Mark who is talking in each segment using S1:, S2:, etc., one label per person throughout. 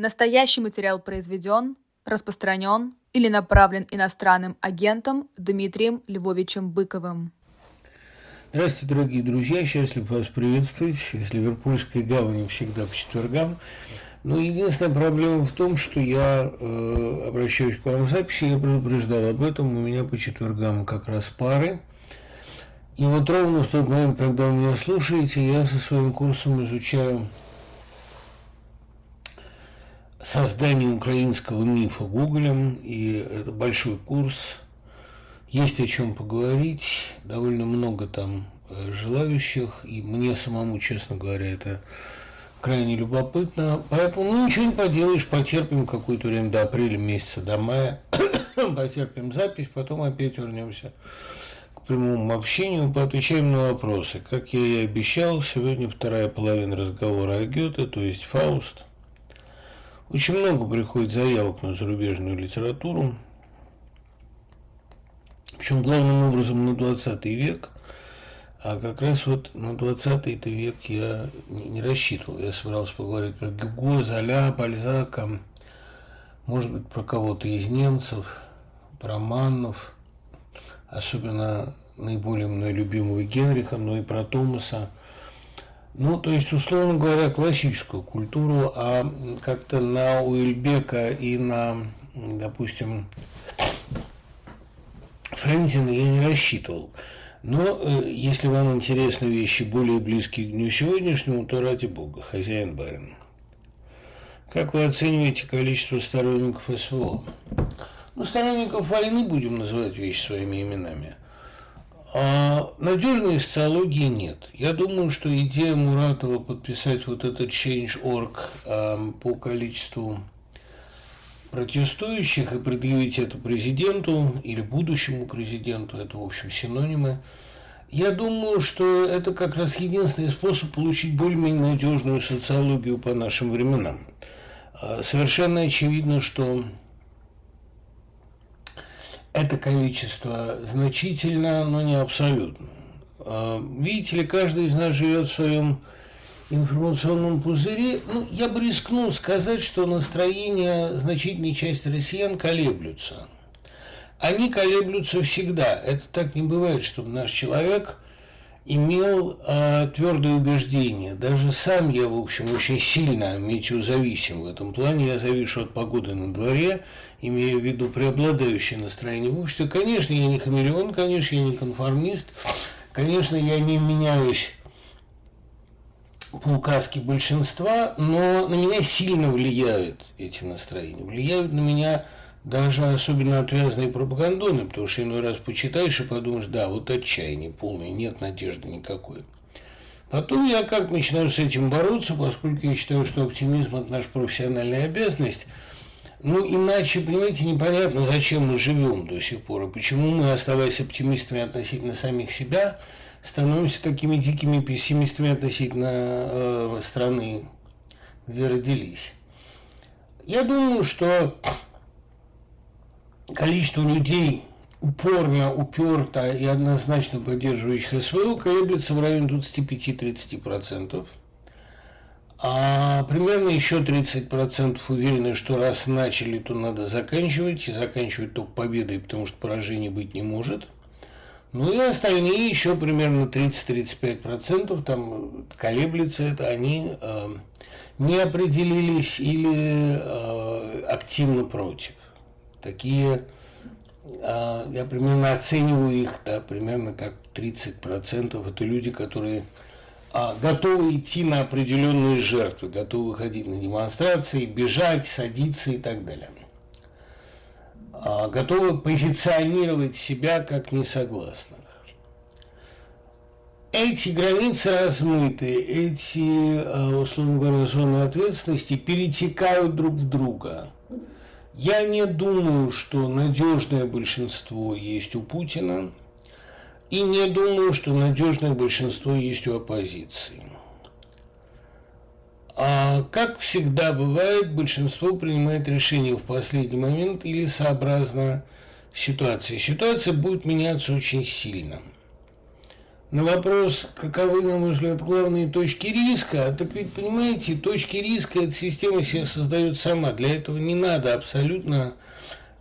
S1: Настоящий материал произведен, распространен или направлен иностранным агентом Дмитрием Львовичем Быковым.
S2: Здравствуйте, дорогие друзья, счастлив вас приветствовать из Ливерпульской гавани всегда по четвергам. Но единственная проблема в том, что я э, обращаюсь к вам в записи, я предупреждал об этом, у меня по четвергам как раз пары. И вот ровно в тот момент, когда вы меня слушаете, я со своим курсом изучаю создание украинского мифа Гоголем, и это большой курс. Есть о чем поговорить, довольно много там э, желающих, и мне самому, честно говоря, это крайне любопытно. Поэтому ну, ничего не поделаешь, потерпим какое-то время до апреля месяца, до мая, потерпим запись, потом опять вернемся к прямому общению, поотвечаем на вопросы. Как я и обещал, сегодня вторая половина разговора о Гёте, то есть Фауст – очень много приходит заявок на зарубежную литературу, причем главным образом на 20 век, а как раз вот на 20 век я не, рассчитывал. Я собирался поговорить про Гюго, Золя, Бальзака, может быть, про кого-то из немцев, про Маннов, особенно наиболее мной любимого Генриха, но и про Томаса. Ну, то есть, условно говоря, классическую культуру, а как-то на Уильбека и на, допустим, Френзина я не рассчитывал. Но э, если вам интересны вещи более близкие к дню сегодняшнему, то ради бога, хозяин барин. Как вы оцениваете количество сторонников СВО? Ну, сторонников войны будем называть вещи своими именами – а надежной социологии нет. Я думаю, что идея Муратова подписать вот этот Change.org э, по количеству протестующих и предъявить это президенту или будущему президенту, это, в общем, синонимы, я думаю, что это как раз единственный способ получить более-менее надежную социологию по нашим временам. А, совершенно очевидно, что это количество значительно, но не абсолютно. А, видите ли, каждый из нас живет в своем информационном пузыре. Ну, я бы рискнул сказать, что настроения значительной части россиян колеблются. Они колеблются всегда. Это так не бывает, чтобы наш человек имел э, твердое убеждение. Даже сам я, в общем, очень сильно метеозависим в этом плане. Я завишу от погоды на дворе – имею в виду преобладающее настроение в обществе. Конечно, я не хамелеон, конечно, я не конформист, конечно, я не меняюсь по указке большинства, но на меня сильно влияют эти настроения. Влияют на меня даже особенно отвязные пропагандоны, потому что иной раз почитаешь и подумаешь, да, вот отчаяние полное, нет надежды никакой. Потом я как начинаю с этим бороться, поскольку я считаю, что оптимизм – это наша профессиональная обязанность – ну, иначе, понимаете, непонятно, зачем мы живем до сих пор, и почему мы, оставаясь оптимистами относительно самих себя, становимся такими дикими пессимистами относительно э, страны, где родились. Я думаю, что количество людей, упорно, уперто и однозначно поддерживающих СВО колеблется в районе 25-30%. А примерно еще 30% уверены, что раз начали, то надо заканчивать, и заканчивать только победой, потому что поражения быть не может. Ну и остальные еще примерно 30-35% там колеблется это, они э, не определились или э, активно против. Такие, э, я примерно оцениваю их, да, примерно как 30% это люди, которые готовы идти на определенные жертвы, готовы ходить на демонстрации, бежать, садиться и так далее. А, готовы позиционировать себя как несогласных. Эти границы размыты, эти, а, условно говоря, зоны ответственности перетекают друг в друга. Я не думаю, что надежное большинство есть у Путина – и не думаю, что надежное большинство есть у оппозиции. А как всегда бывает, большинство принимает решение в последний момент или сообразно ситуации. Ситуация будет меняться очень сильно. на вопрос, каковы, на мой взгляд, главные точки риска, так ведь, понимаете, точки риска эта система себе создает сама. Для этого не надо абсолютно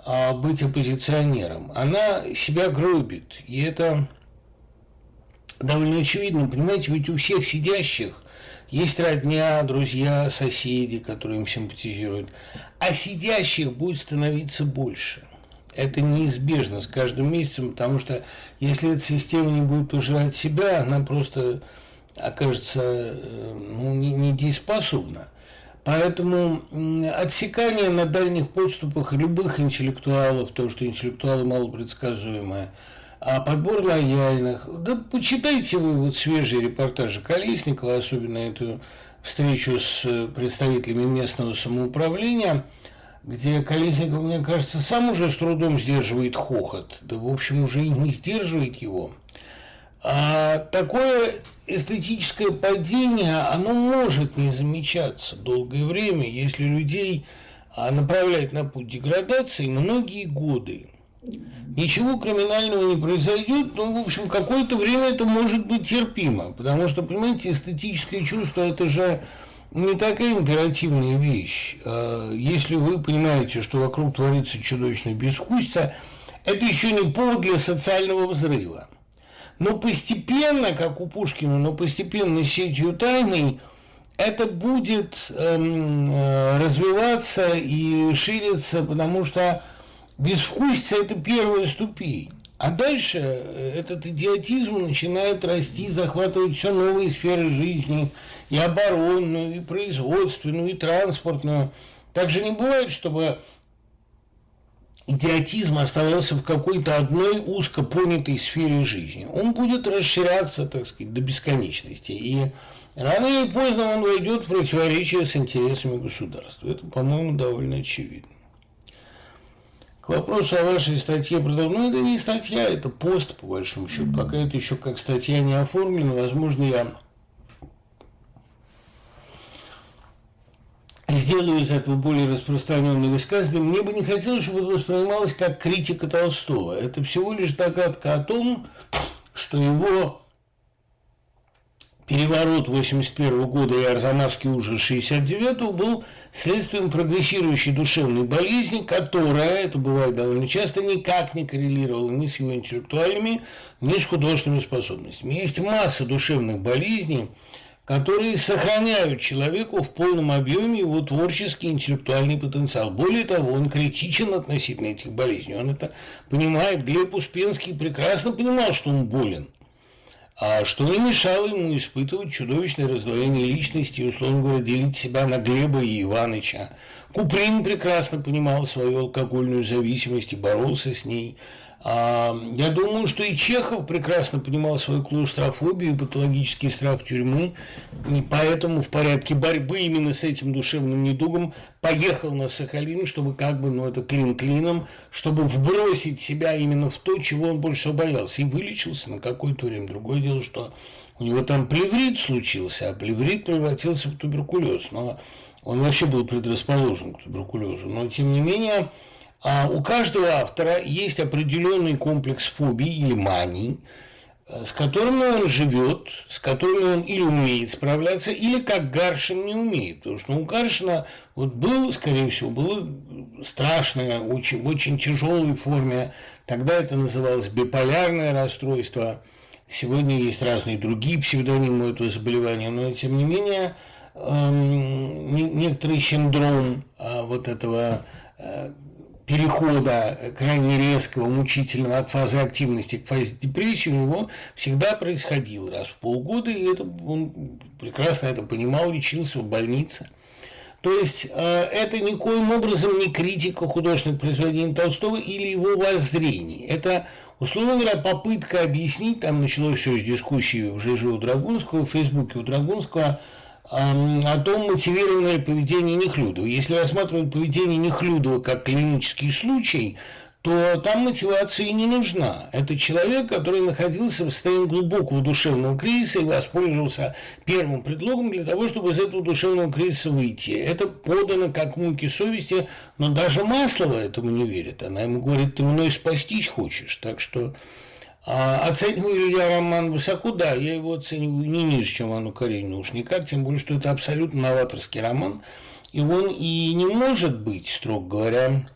S2: а, быть оппозиционером. Она себя гробит. И это довольно очевидно. Понимаете, ведь у всех сидящих есть родня, друзья, соседи, которые им симпатизируют. А сидящих будет становиться больше. Это неизбежно с каждым месяцем, потому что если эта система не будет пожирать себя, она просто окажется э, ну, недееспособна. Поэтому отсекание на дальних подступах любых интеллектуалов, то, что интеллектуалы малопредсказуемые, а подбор лояльных. Да почитайте вы вот свежие репортажи Колесникова, особенно эту встречу с представителями местного самоуправления, где Колесников, мне кажется, сам уже с трудом сдерживает хохот, да, в общем, уже и не сдерживает его. А такое эстетическое падение, оно может не замечаться долгое время, если людей а, направлять на путь деградации многие годы. Ничего криминального не произойдет, но, в общем, какое-то время это может быть терпимо, потому что, понимаете, эстетическое чувство – это же не такая императивная вещь. А, если вы понимаете, что вокруг творится чудовищная безвкусица, это еще не повод для социального взрыва. Но постепенно, как у Пушкина, но постепенно сетью тайной это будет эм, э, развиваться и шириться, потому что безвкусица – это первая ступень. А дальше э, этот идиотизм начинает расти, захватывать все новые сферы жизни, и оборонную, и производственную, и транспортную. Также не бывает, чтобы идиотизм оставался в какой-то одной узко понятой сфере жизни. Он будет расширяться, так сказать, до бесконечности. И рано или поздно он войдет в противоречие с интересами государства. Это, по-моему, довольно очевидно. К вопросу о вашей статье, ну это не статья, это пост, по большому счету. Пока это еще как статья не оформлена, возможно, я сделаю из этого более распространенное высказывание, мне бы не хотелось, чтобы это воспринималось как критика Толстого. Это всего лишь догадка о том, что его переворот 81 года и Арзамасский ужас 69 был следствием прогрессирующей душевной болезни, которая, это бывает довольно часто, никак не коррелировала ни с его интеллектуальными, ни с художественными способностями. Есть масса душевных болезней, которые сохраняют человеку в полном объеме его творческий интеллектуальный потенциал. Более того, он критичен относительно этих болезней. Он это понимает. Глеб Успенский прекрасно понимал, что он болен. А что не мешало ему испытывать чудовищное раздвоение личности и, условно говоря, делить себя на Глеба и Иваныча. Куприн прекрасно понимал свою алкогольную зависимость и боролся с ней. Я думаю, что и Чехов прекрасно понимал свою клаустрофобию и патологический страх тюрьмы, и поэтому в порядке борьбы именно с этим душевным недугом поехал на Сахалин, чтобы как бы, ну это клин клином, чтобы вбросить себя именно в то, чего он больше всего боялся, и вылечился на какое-то время. Другое дело, что у него там плеврит случился, а плеврит превратился в туберкулез, но он вообще был предрасположен к туберкулезу, но тем не менее а у каждого автора есть определенный комплекс фобий или маний, э, с которыми он живет, с которыми он или умеет справляться, или как Гаршин не умеет. Потому что у Гаршина вот был, скорее всего, было страшное, очень, очень тяжелой форме. Тогда это называлось биполярное расстройство. Сегодня есть разные другие псевдонимы этого заболевания, но тем не менее эм, некоторый синдром э, вот этого э, перехода крайне резкого, мучительного от фазы активности к фазе депрессии у него всегда происходил раз в полгода, и это, он прекрасно это понимал, лечился в больнице. То есть э, это никоим образом не критика художественных произведений Толстого или его воззрений. Это, условно говоря, попытка объяснить, там началось все с дискуссии в ЖЖ у Драгунского, в Фейсбуке у Драгунского, о том, мотивировано ли поведение Нехлюдова. Если рассматривать поведение Нехлюдова как клинический случай, то там мотивация не нужна. Это человек, который находился в состоянии глубокого душевного кризиса и воспользовался первым предлогом для того, чтобы из этого душевного кризиса выйти. Это подано как муки совести, но даже Маслова этому не верит. Она ему говорит, ты мной спастись хочешь. Так что А оцениваю ли я роман высоко? Да, я его оцениваю не ниже, чем Анну Каренину. Уж никак, тем более, что это абсолютно новаторский роман. И он и не может быть, строго говоря,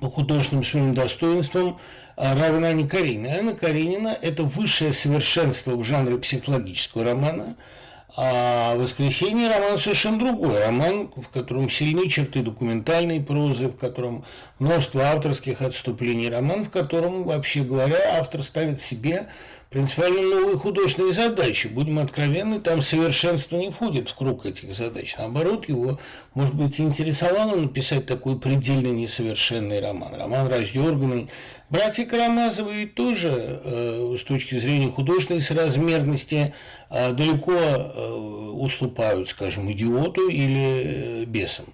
S2: по художественным своим достоинствам а, равна Анне Карениной. Анна Каренина – это высшее совершенство в жанре психологического романа – а «Воскресенье» роман совершенно другой. Роман, в котором сильны черты документальной прозы, в котором множество авторских отступлений. Роман, в котором, вообще говоря, автор ставит себе принципиально новые художественные задачи. Будем откровенны, там совершенство не входит в круг этих задач. Наоборот, его, может быть, интересовало написать такой предельно несовершенный роман. Роман раздерганный. Братья Карамазовы ведь тоже, э, с точки зрения художественной соразмерности, далеко э, уступают, скажем, идиоту или бесам.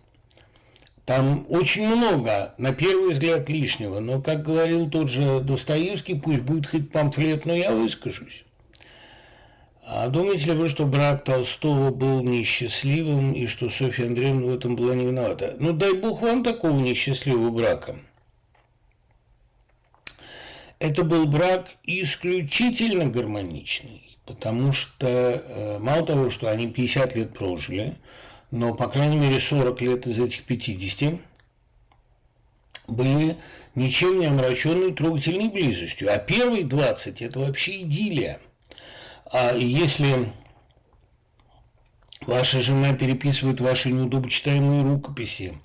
S2: Там очень много, на первый взгляд, лишнего, но, как говорил тот же Достоевский, пусть будет хоть памфлет, но я выскажусь. А думаете ли вы, что брак Толстого был несчастливым и что Софья Андреевна в этом была не виновата? Ну, дай бог вам такого несчастливого брака. Это был брак исключительно гармоничный, потому что э, мало того, что они 50 лет прожили – но, по крайней мере, 40 лет из этих 50 были ничем не омраченной трогательной близостью. А первые 20 – это вообще идиллия. А если ваша жена переписывает ваши неудобочитаемые рукописи,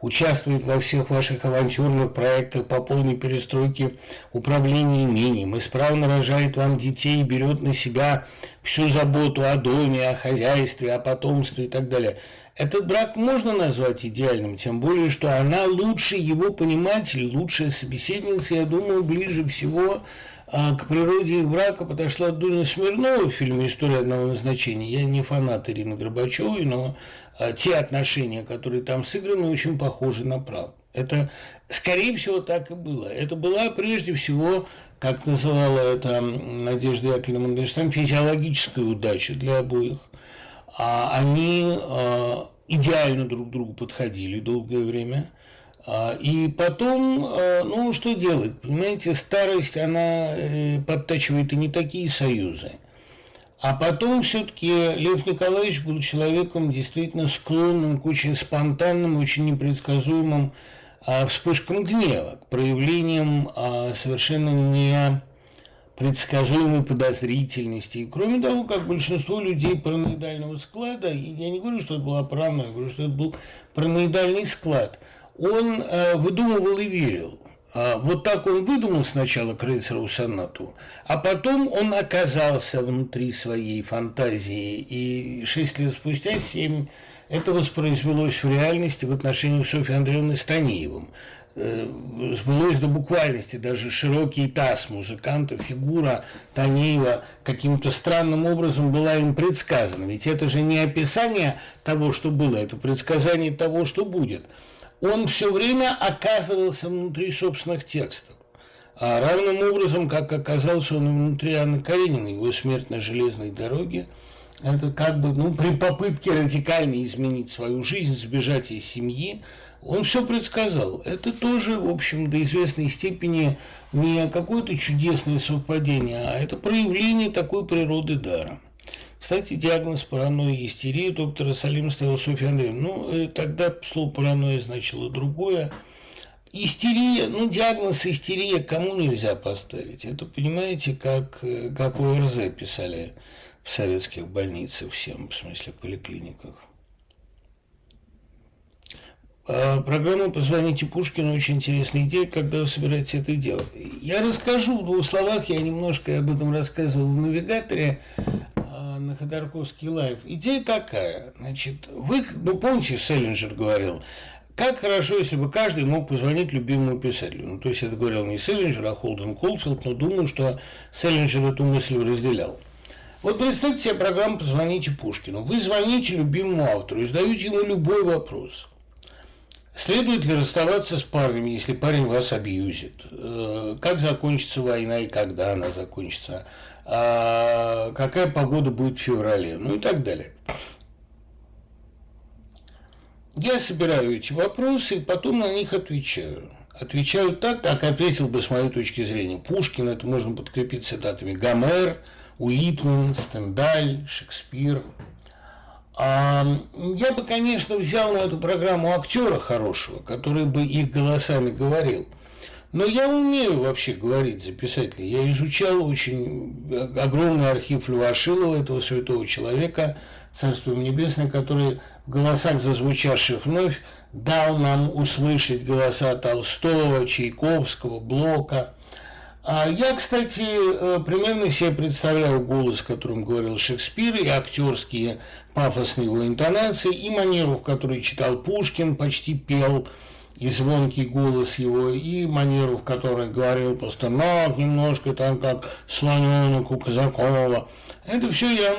S2: участвует во всех ваших авантюрных проектах по полной перестройке управления имением, исправно рожает вам детей и берет на себя всю заботу о доме, о хозяйстве, о потомстве и так далее. Этот брак можно назвать идеальным, тем более, что она лучший его пониматель, лучшая собеседница, я думаю, ближе всего а, к природе их брака подошла Дуня Смирнова в фильме «История одного назначения». Я не фанат Ирины Горбачевой, но а, те отношения, которые там сыграны, очень похожи на правду. Это, скорее всего, так и было. Это была прежде всего, как называла это Надежда Яковлевна Мандельштам, физиологическая удача для обоих. А они а, идеально друг другу подходили долгое время. А, и потом, ну, что делать? Понимаете, старость, она э, подтачивает и не такие союзы. А потом все-таки Лев Николаевич был человеком действительно склонным к очень спонтанным, очень непредсказуемым а, вспышкам гнева, к проявлениям а, совершенно непредсказуемой подозрительности. И кроме того, как большинство людей параноидального склада, и я не говорю, что это была паранойя, я говорю, что это был параноидальный склад, он а, выдумывал и верил. А, вот так он выдумал сначала Крейцерову сонату, а потом он оказался внутри своей фантазии, и шесть лет спустя, семь, это воспроизвелось в реальности в отношении Софьи Андреевны Станеевым. Э, сбылось до буквальности, даже широкий таз музыканта, фигура Танеева каким-то странным образом была им предсказана. Ведь это же не описание того, что было, это предсказание того, что будет – он все время оказывался внутри собственных текстов. А равным образом, как оказался он внутри Анны Карениной, его смерть на железной дороге, это как бы, ну, при попытке радикально изменить свою жизнь, сбежать из семьи, он все предсказал. Это тоже, в общем, до известной степени не какое-то чудесное совпадение, а это проявление такой природы дара. Кстати, диагноз паранойя и истерия доктора Салима ставил Софья Андреевна. Ну, э, тогда слово паранойя значило другое. Истерия, ну, диагноз истерия кому нельзя поставить? Это, понимаете, как, э, как ОРЗ писали в советских больницах всем, в смысле, в поликлиниках. А программа «Позвоните Пушкину» очень интересная идея, когда вы собираетесь это делать. Я расскажу в двух словах, я немножко об этом рассказывал в навигаторе, на Ходорковский Live. Идея такая, значит, вы, ну, помните, Сэлинджер говорил, как хорошо, если бы каждый мог позвонить любимому писателю. Ну, то есть это говорил не Селлинджер, а Холден Колфилд, но думаю, что Селлинджер эту мысль разделял. Вот представьте себе программу «Позвоните Пушкину». Вы звоните любимому автору и задаете ему любой вопрос. Следует ли расставаться с парнем, если парень вас абьюзит? Э, как закончится война и когда она закончится? А какая погода будет в феврале? Ну и так далее. Я собираю эти вопросы и потом на них отвечаю. отвечают так, как ответил бы с моей точки зрения Пушкин, это можно подкрепить цитатами Гомер, Уитман, Стендаль, Шекспир. А я бы, конечно, взял на эту программу актера хорошего, который бы их голосами говорил. Но я умею вообще говорить за писателей. Я изучал очень огромный архив Левашилова, этого святого человека, Царство Небесное, который в голосах, зазвучавших вновь, дал нам услышать голоса Толстого, Чайковского, Блока. А я, кстати, э, примерно себе представляю голос, которым говорил Шекспир, и актерские пафосные его интонации, и манеру, в которой читал Пушкин, почти пел – и звонкий голос его, и манеру, в которой говорил Пастернак немножко, там как слоненок у Казакова. Это все я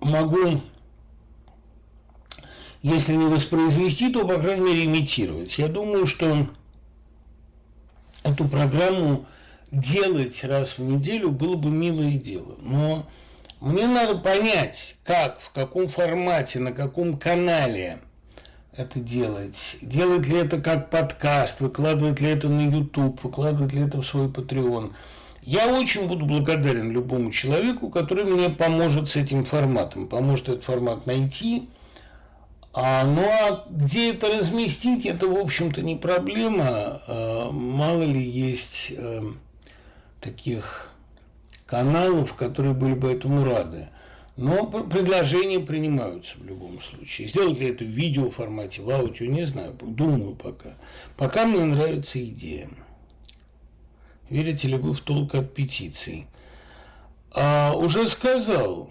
S2: могу, если не воспроизвести, то, по крайней мере, имитировать. Я думаю, что эту программу делать раз в неделю было бы милое дело. Но мне надо понять, как, в каком формате, на каком канале – это делать? Делать ли это как подкаст, выкладывать ли это на YouTube, выкладывать ли это в свой Patreon? Я очень буду благодарен любому человеку, который мне поможет с этим форматом, поможет этот формат найти. А, ну а где это разместить, это, в общем-то, не проблема. А, мало ли есть а, таких каналов, которые были бы этому рады. Но предложения принимаются в любом случае. Сделать ли это в видео формате, в аудио, не знаю, думаю пока. Пока мне нравится идея. Верите ли вы в толк от петиций? А, уже сказал,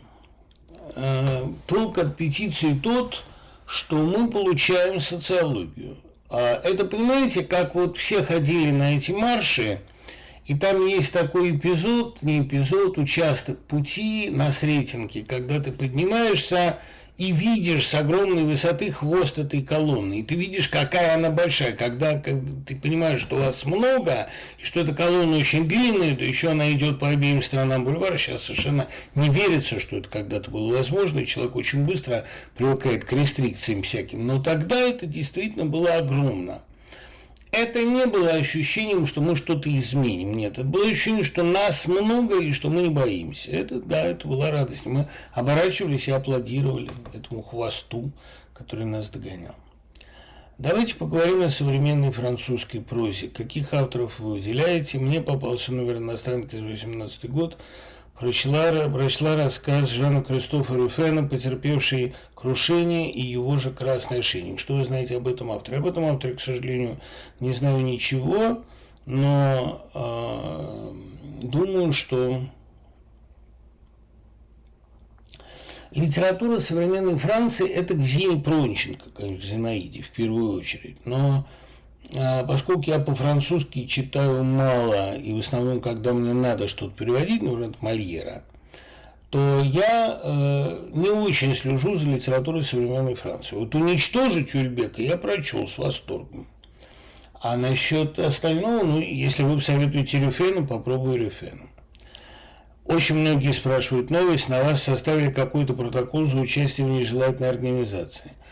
S2: а, толк от петиции тот, что мы получаем социологию. А это, понимаете, как вот все ходили на эти марши – и там есть такой эпизод, не эпизод, участок пути на Сретенке, когда ты поднимаешься и видишь с огромной высоты хвост этой колонны. И ты видишь, какая она большая. Когда, когда ты понимаешь, что вас много, и что эта колонна очень длинная, то еще она идет по обеим сторонам бульвара. Сейчас совершенно не верится, что это когда-то было возможно, и человек очень быстро привыкает к рестрикциям всяким. Но тогда это действительно было огромно это не было ощущением, что мы что-то изменим. Нет, это было ощущение, что нас много и что мы не боимся. Это, да, это была радость. Мы оборачивались и аплодировали этому хвосту, который нас догонял. Давайте поговорим о современной французской прозе. Каких авторов вы выделяете? Мне попался номер иностранки за 18 год – прочла, прочла рассказ Жана Кристофа Рюфена, потерпевший крушение и его же красный ошейник. Что вы знаете об этом авторе? Об этом авторе, к сожалению, не знаю ничего, но э, думаю, что литература современной Франции – это Ксения Пронченко, конечно, Зинаиде в первую очередь, но поскольку я по-французски читаю мало, и в основном, когда мне надо что-то переводить, например, Мольера, то я э, не очень слежу за литературой современной Франции. Вот «Уничтожить Юльбека» я прочел с восторгом. А насчет остального, ну, если вы посоветуете Рюфену, попробую Рюфену. Очень многие спрашивают новость, на вас составили какой-то протокол за участие в нежелательной организации –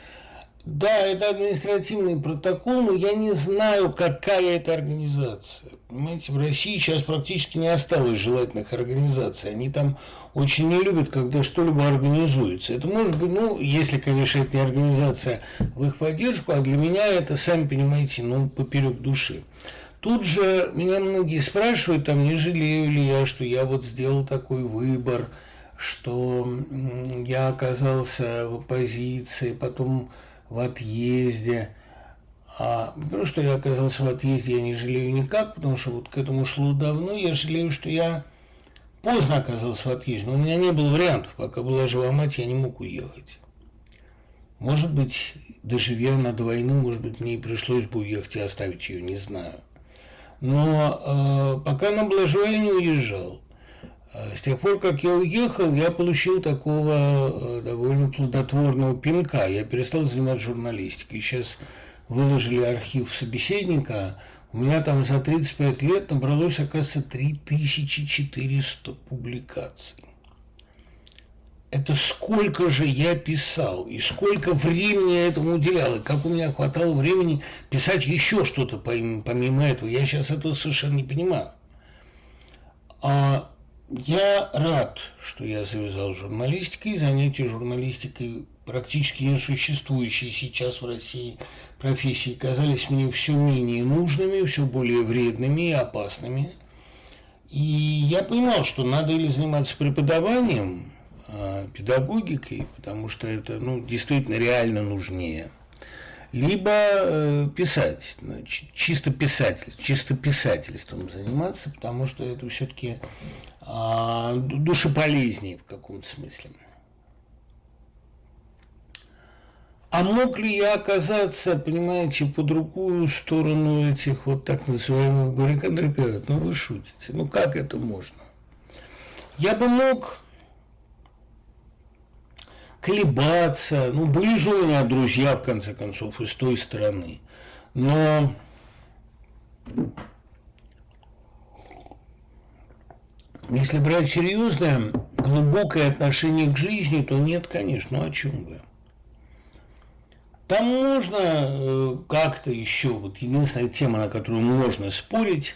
S2: да, это административный протокол, но я не знаю, какая это организация. Понимаете, в России сейчас практически не осталось желательных организаций. Они там очень не любят, когда что-либо организуется. Это может быть, ну, если, конечно, это не организация в их поддержку, а для меня это, сами понимаете, ну, поперек души. Тут же меня многие спрашивают, там, не жалею ли я, что я вот сделал такой выбор, что я оказался в оппозиции, потом в отъезде. А потому что я оказался в отъезде, я не жалею никак, потому что вот к этому шло давно. Я жалею, что я поздно оказался в отъезде. Но у меня не было вариантов. Пока была жива мать, я не мог уехать. Может быть, доживя над войну, может быть, мне и пришлось бы уехать и оставить ее, не знаю. Но э, пока она была жива, я не уезжал. С тех пор, как я уехал, я получил такого э, довольно плодотворного пинка. Я перестал заниматься журналистикой. Сейчас выложили архив собеседника. У меня там за 35 лет набралось, оказывается, 3400 публикаций. это сколько же я писал, и сколько времени я этому уделял, и как у меня хватало времени писать еще что-то помимо этого. Я сейчас этого совершенно не понимаю. А я рад, что я завязал журналистикой. Занятия журналистикой практически несуществующие сейчас в России профессии казались мне все менее нужными, все более вредными и опасными. И я понимал, что надо или заниматься преподаванием, а, педагогикой, потому что это ну, действительно реально нужнее, либо э, писать, чисто писатель, чисто писательством заниматься, потому что это все-таки душеполезнее в каком-то смысле. А мог ли я оказаться, понимаете, по другую сторону этих вот так называемых баррикад? Ребят, ну вы шутите. Ну как это можно? Я бы мог колебаться. Ну, были же у меня друзья, в конце концов, из той стороны. Но если брать серьезное, глубокое отношение к жизни, то нет, конечно, ну о чем бы. Там можно э, как-то еще, вот единственная тема, на которую можно спорить,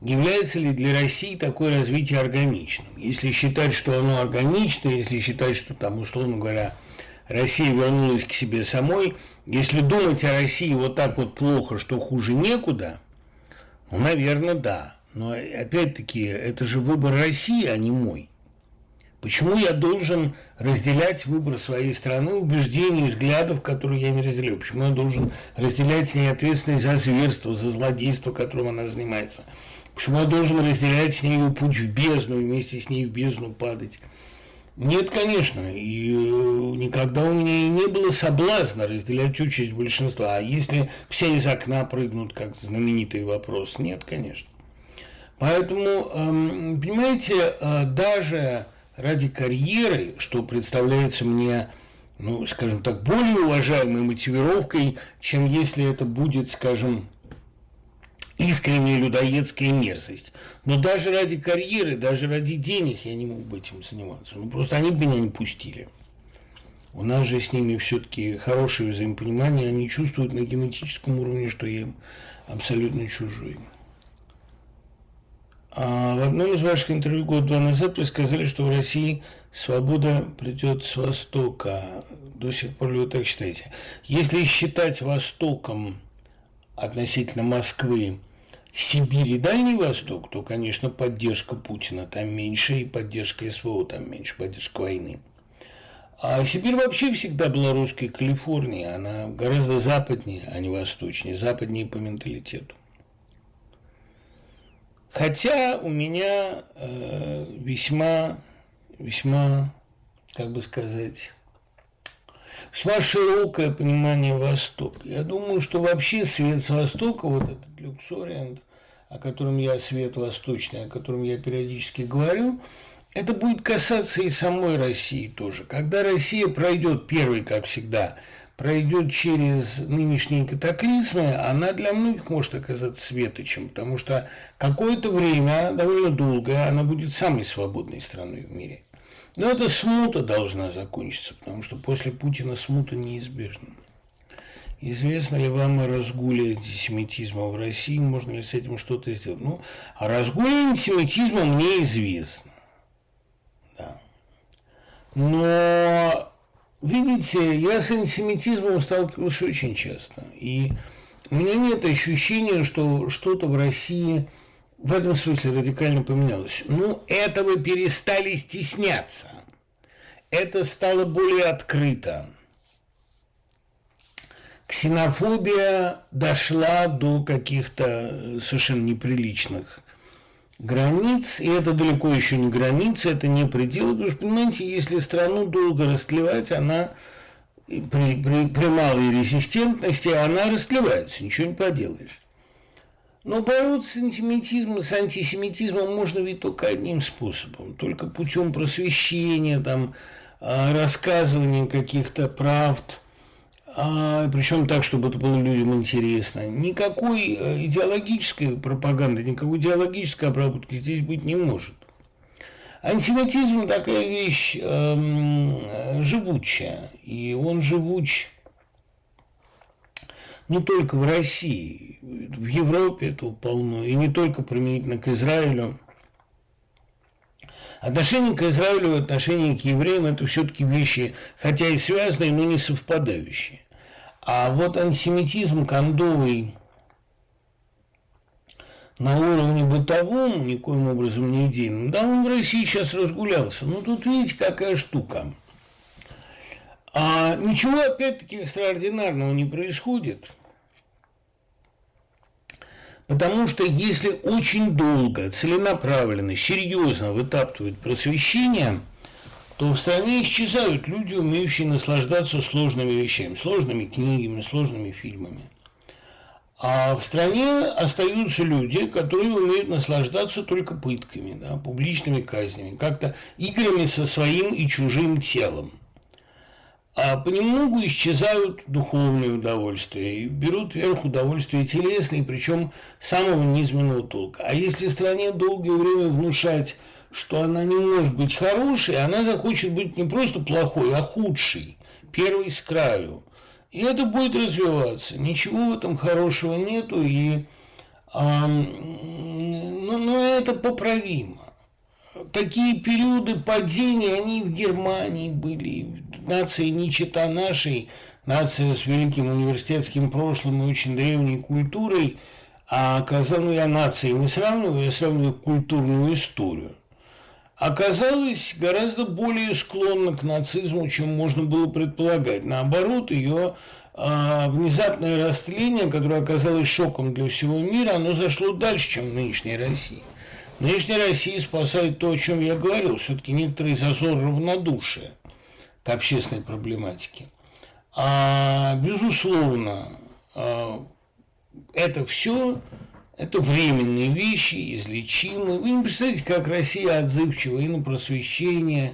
S2: является ли для России такое развитие органичным. Если считать, что оно органично, если считать, что там, условно говоря, Россия вернулась к себе самой, если думать о России вот так вот плохо, что хуже некуда, ну, наверное, да. Но опять-таки, это же выбор России, а не мой. Почему я должен разделять выбор своей страны, убеждений, взглядов, которые я не разделяю? Почему я должен разделять с ней ответственность за зверство, за злодейство, которым она занимается? Почему я должен разделять с ней путь в бездну и вместе с ней в бездну падать? Нет, конечно, и э, никогда у меня и не было соблазна разделять участь большинства. А если все из окна прыгнут, как знаменитый вопрос? Нет, конечно. Поэтому, эм, понимаете, э, даже ради карьеры, что представляется мне, ну, скажем так, более уважаемой мотивировкой, чем если это будет, скажем, искренняя людоедская мерзость. Но даже ради карьеры, даже ради денег я не мог бы этим заниматься. Ну, просто они бы меня не пустили. У нас же с ними все-таки хорошее взаимопонимание, они чувствуют на генетическом уровне, что я им абсолютно чужой. А в одном из ваших интервью год-два назад вы сказали, что в России свобода придет с Востока. До сих пор ли вы так считаете? Если считать Востоком относительно Москвы Сибирь и Дальний Восток, то, конечно, поддержка Путина там меньше, и поддержка СВО там меньше, поддержка войны. А Сибирь вообще всегда была русской Калифорнией, она гораздо западнее, а не восточнее, западнее по менталитету. Хотя у меня э, весьма, весьма, как бы сказать, весьма широкое понимание Востока. Я думаю, что вообще свет с Востока, вот этот люксориант, о котором я, свет восточный, о котором я периодически говорю, это будет касаться и самой России тоже. Когда Россия пройдет первый, как всегда, пройдет через нынешние катаклизмы, она для многих может оказаться светочем, потому что какое-то время, довольно долгое, она будет самой свободной страной в мире. Но эта смута должна закончиться, потому что после Путина смута неизбежна. Известно ли вам о разгуле антисемитизма в России? Можно ли с этим что-то сделать? Ну, о разгуле антисемитизма мне известно. Да. Но Видите, я с антисемитизмом сталкивался очень часто. И у меня нет ощущения, что что-то в России в этом смысле радикально поменялось. Ну, этого перестали стесняться. Это стало более открыто. Ксенофобия дошла до каких-то совершенно неприличных границ, и это далеко еще не границы, это не пределы, потому что, понимаете, если страну долго растлевать, она при, при, при малой резистентности, она растлевается, ничего не поделаешь. Но бороться с антисемитизмом, с антисемитизмом можно ведь только одним способом, только путем просвещения, там, а, рассказывания каких-то правд, а, причем так, чтобы это было людям интересно. Никакой э, идеологической пропаганды, никакой идеологической обработки здесь быть не может. Антисемитизм такая вещь эм, живучая, и он живуч не только в России, в Европе этого полно, и не только применительно к Израилю. Отношение к Израилю и отношение к евреям – это все-таки вещи, хотя и связанные, но не совпадающие. А вот антисемитизм кондовый на уровне бытовом, никоим образом не идейным, да, он в России сейчас разгулялся. Но тут видите, какая штука. А ничего, опять-таки, экстраординарного не происходит. Потому что если очень долго, целенаправленно, серьезно вытаптывают просвещение, то в стране исчезают люди, умеющие наслаждаться сложными вещами, сложными книгами, сложными фильмами. А в стране остаются люди, которые умеют наслаждаться только пытками, да, публичными казнями, как-то играми со своим и чужим телом. А понемногу исчезают духовные удовольствия и берут вверх удовольствия телесные, причем самого низменного толка. А если стране долгое время внушать, что она не может быть хорошей, она захочет быть не просто плохой, а худшей, первой с краю – и это будет развиваться. Ничего в этом хорошего нету, и а, ну, ну, это поправимо. Такие периоды падения, они в Германии были. Нация не чита нашей, нация с великим университетским прошлым и очень древней культурой, а оказалось, ну, я нации не сравниваю, я сравниваю культурную историю оказалась гораздо более склонна к нацизму, чем можно было предполагать. Наоборот, ее э, внезапное растление, которое оказалось шоком для всего мира, оно зашло дальше, чем в нынешней России. В нынешней России спасает то, о чем я говорил, все-таки некоторый зазор равнодушия к общественной проблематике. А, безусловно, а, это все это временные вещи, излечимые. Вы не представляете, как Россия отзывчива и на просвещение,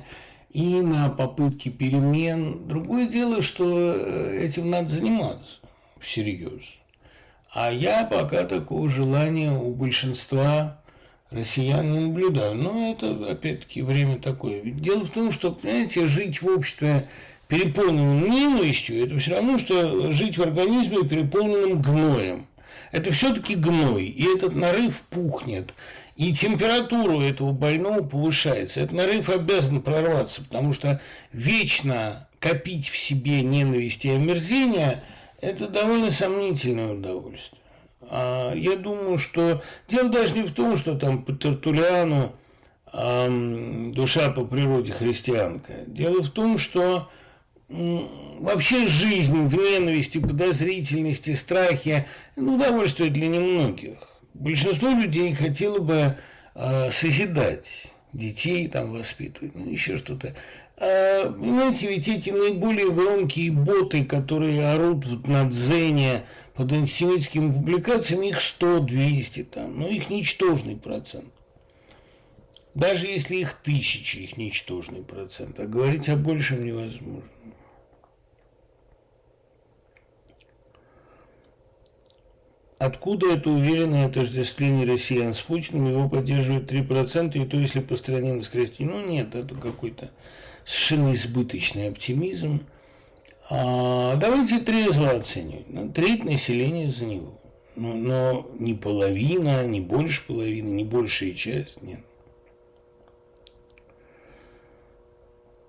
S2: и на попытки перемен. Другое дело, что э, этим надо заниматься всерьез. А я пока такого желания у большинства россиян не наблюдаю. Но это, опять-таки, время такое. Ведь дело в том, что, понимаете, жить в обществе переполненном ненавистью, это все равно, что жить в организме, переполненном гноем это все-таки гной, и этот нарыв пухнет, и температура этого больного повышается. Этот нарыв обязан прорваться, потому что вечно копить в себе ненависть и омерзение – это довольно сомнительное удовольствие. А я думаю, что дело даже не в том, что там по Тертулиану эм, душа по природе христианка. Дело в том, что вообще жизнь в ненависти, подозрительности, страхе ну, удовольствие для немногих. Большинство людей хотело бы э, созидать, детей там воспитывать, ну, еще что-то. Понимаете, ведь эти наиболее громкие боты, которые орут вот на дзене под антисемитскими публикациями, их 100-200 там, но их ничтожный процент. Даже если их тысячи, их ничтожный процент, а говорить о большем невозможно. Откуда это уверенное отождествление россиян с Путиным? Его поддерживают 3%, и то, если по стране наскрести. Ну, нет, это какой-то совершенно избыточный оптимизм. А, давайте трезво оценивать. Ну, треть населения за него. Но, но не половина, не больше половины, не большая часть, нет.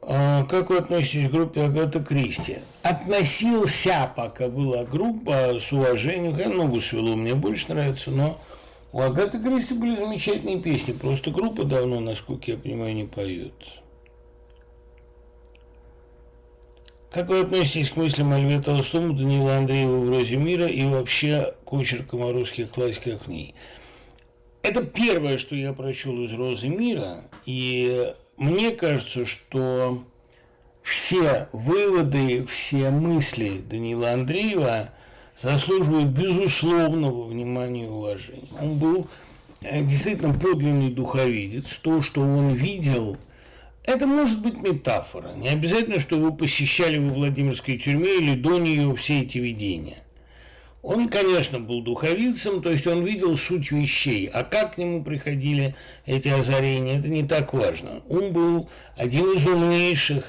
S2: А как вы относитесь к группе Агата Кристи? Относился, пока была группа, с уважением. Ногу свело, мне больше нравится, но у Агаты Кристи были замечательные песни. Просто группа давно, насколько я понимаю, не поет. Как вы относитесь к мыслям о Толстому, Данила Андреева в «Розе мира» и вообще к очеркам о русских классиках в ней? Это первое, что я прочел из «Розы мира», и мне кажется, что все выводы, все мысли Данила Андреева заслуживают безусловного внимания и уважения. Он был э, действительно подлинный духовидец. То, что он видел, это может быть метафора. Не обязательно, что вы посещали во Владимирской тюрьме или до нее все эти видения. Он, конечно, был духовицем, то есть он видел суть вещей, а как к нему приходили эти озарения, это не так важно. Он был один из умнейших,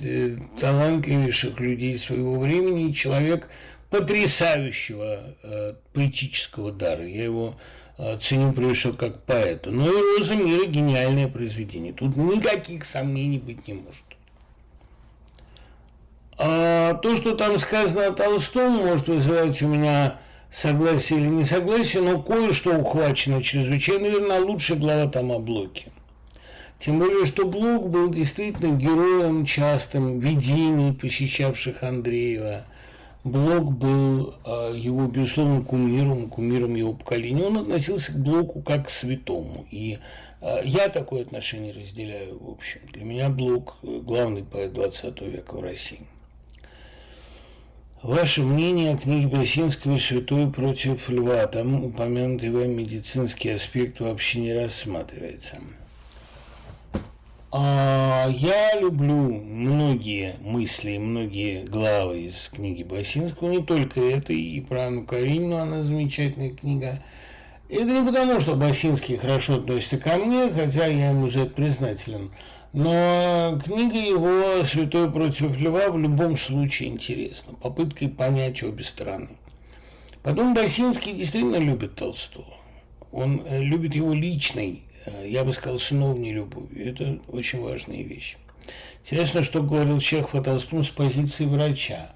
S2: э, талантливейших людей своего времени, человек потрясающего э, поэтического дара. Я его э, ценю прежде всего как поэта. Но и «Роза мира» – гениальное произведение. Тут никаких сомнений быть не может. А то, что там сказано о Толстом, может вызывать у меня согласие или несогласие, но кое-что ухвачено чрезвычайно верно, лучшая глава там о Блоке. Тем более, что Блок был действительно героем частым видений, посещавших Андреева. Блок был э, его, безусловно, кумиром, кумиром его поколения. Он относился к Блоку как к святому. И э, я такое отношение разделяю, в общем. Для меня Блок – главный поэт 20 века в России. Ваше мнение о книге Басинского «Святой против льва». Там упомянутый вам медицинский аспект вообще не рассматривается. А я люблю многие мысли, многие главы из книги Басинского, не только это, и про Анну Каренину, она замечательная книга. Это не потому, что Басинский хорошо относится ко мне, хотя я ему за это признателен – но книга его «Святой против льва» в любом случае интересна, попыткой понять обе стороны. Потом Басинский действительно любит Толстого. Он э, любит его личной, э, я бы сказал, сыновней любовью. Это очень важная вещь. Интересно, что говорил Чехов о Толстом с позиции врача.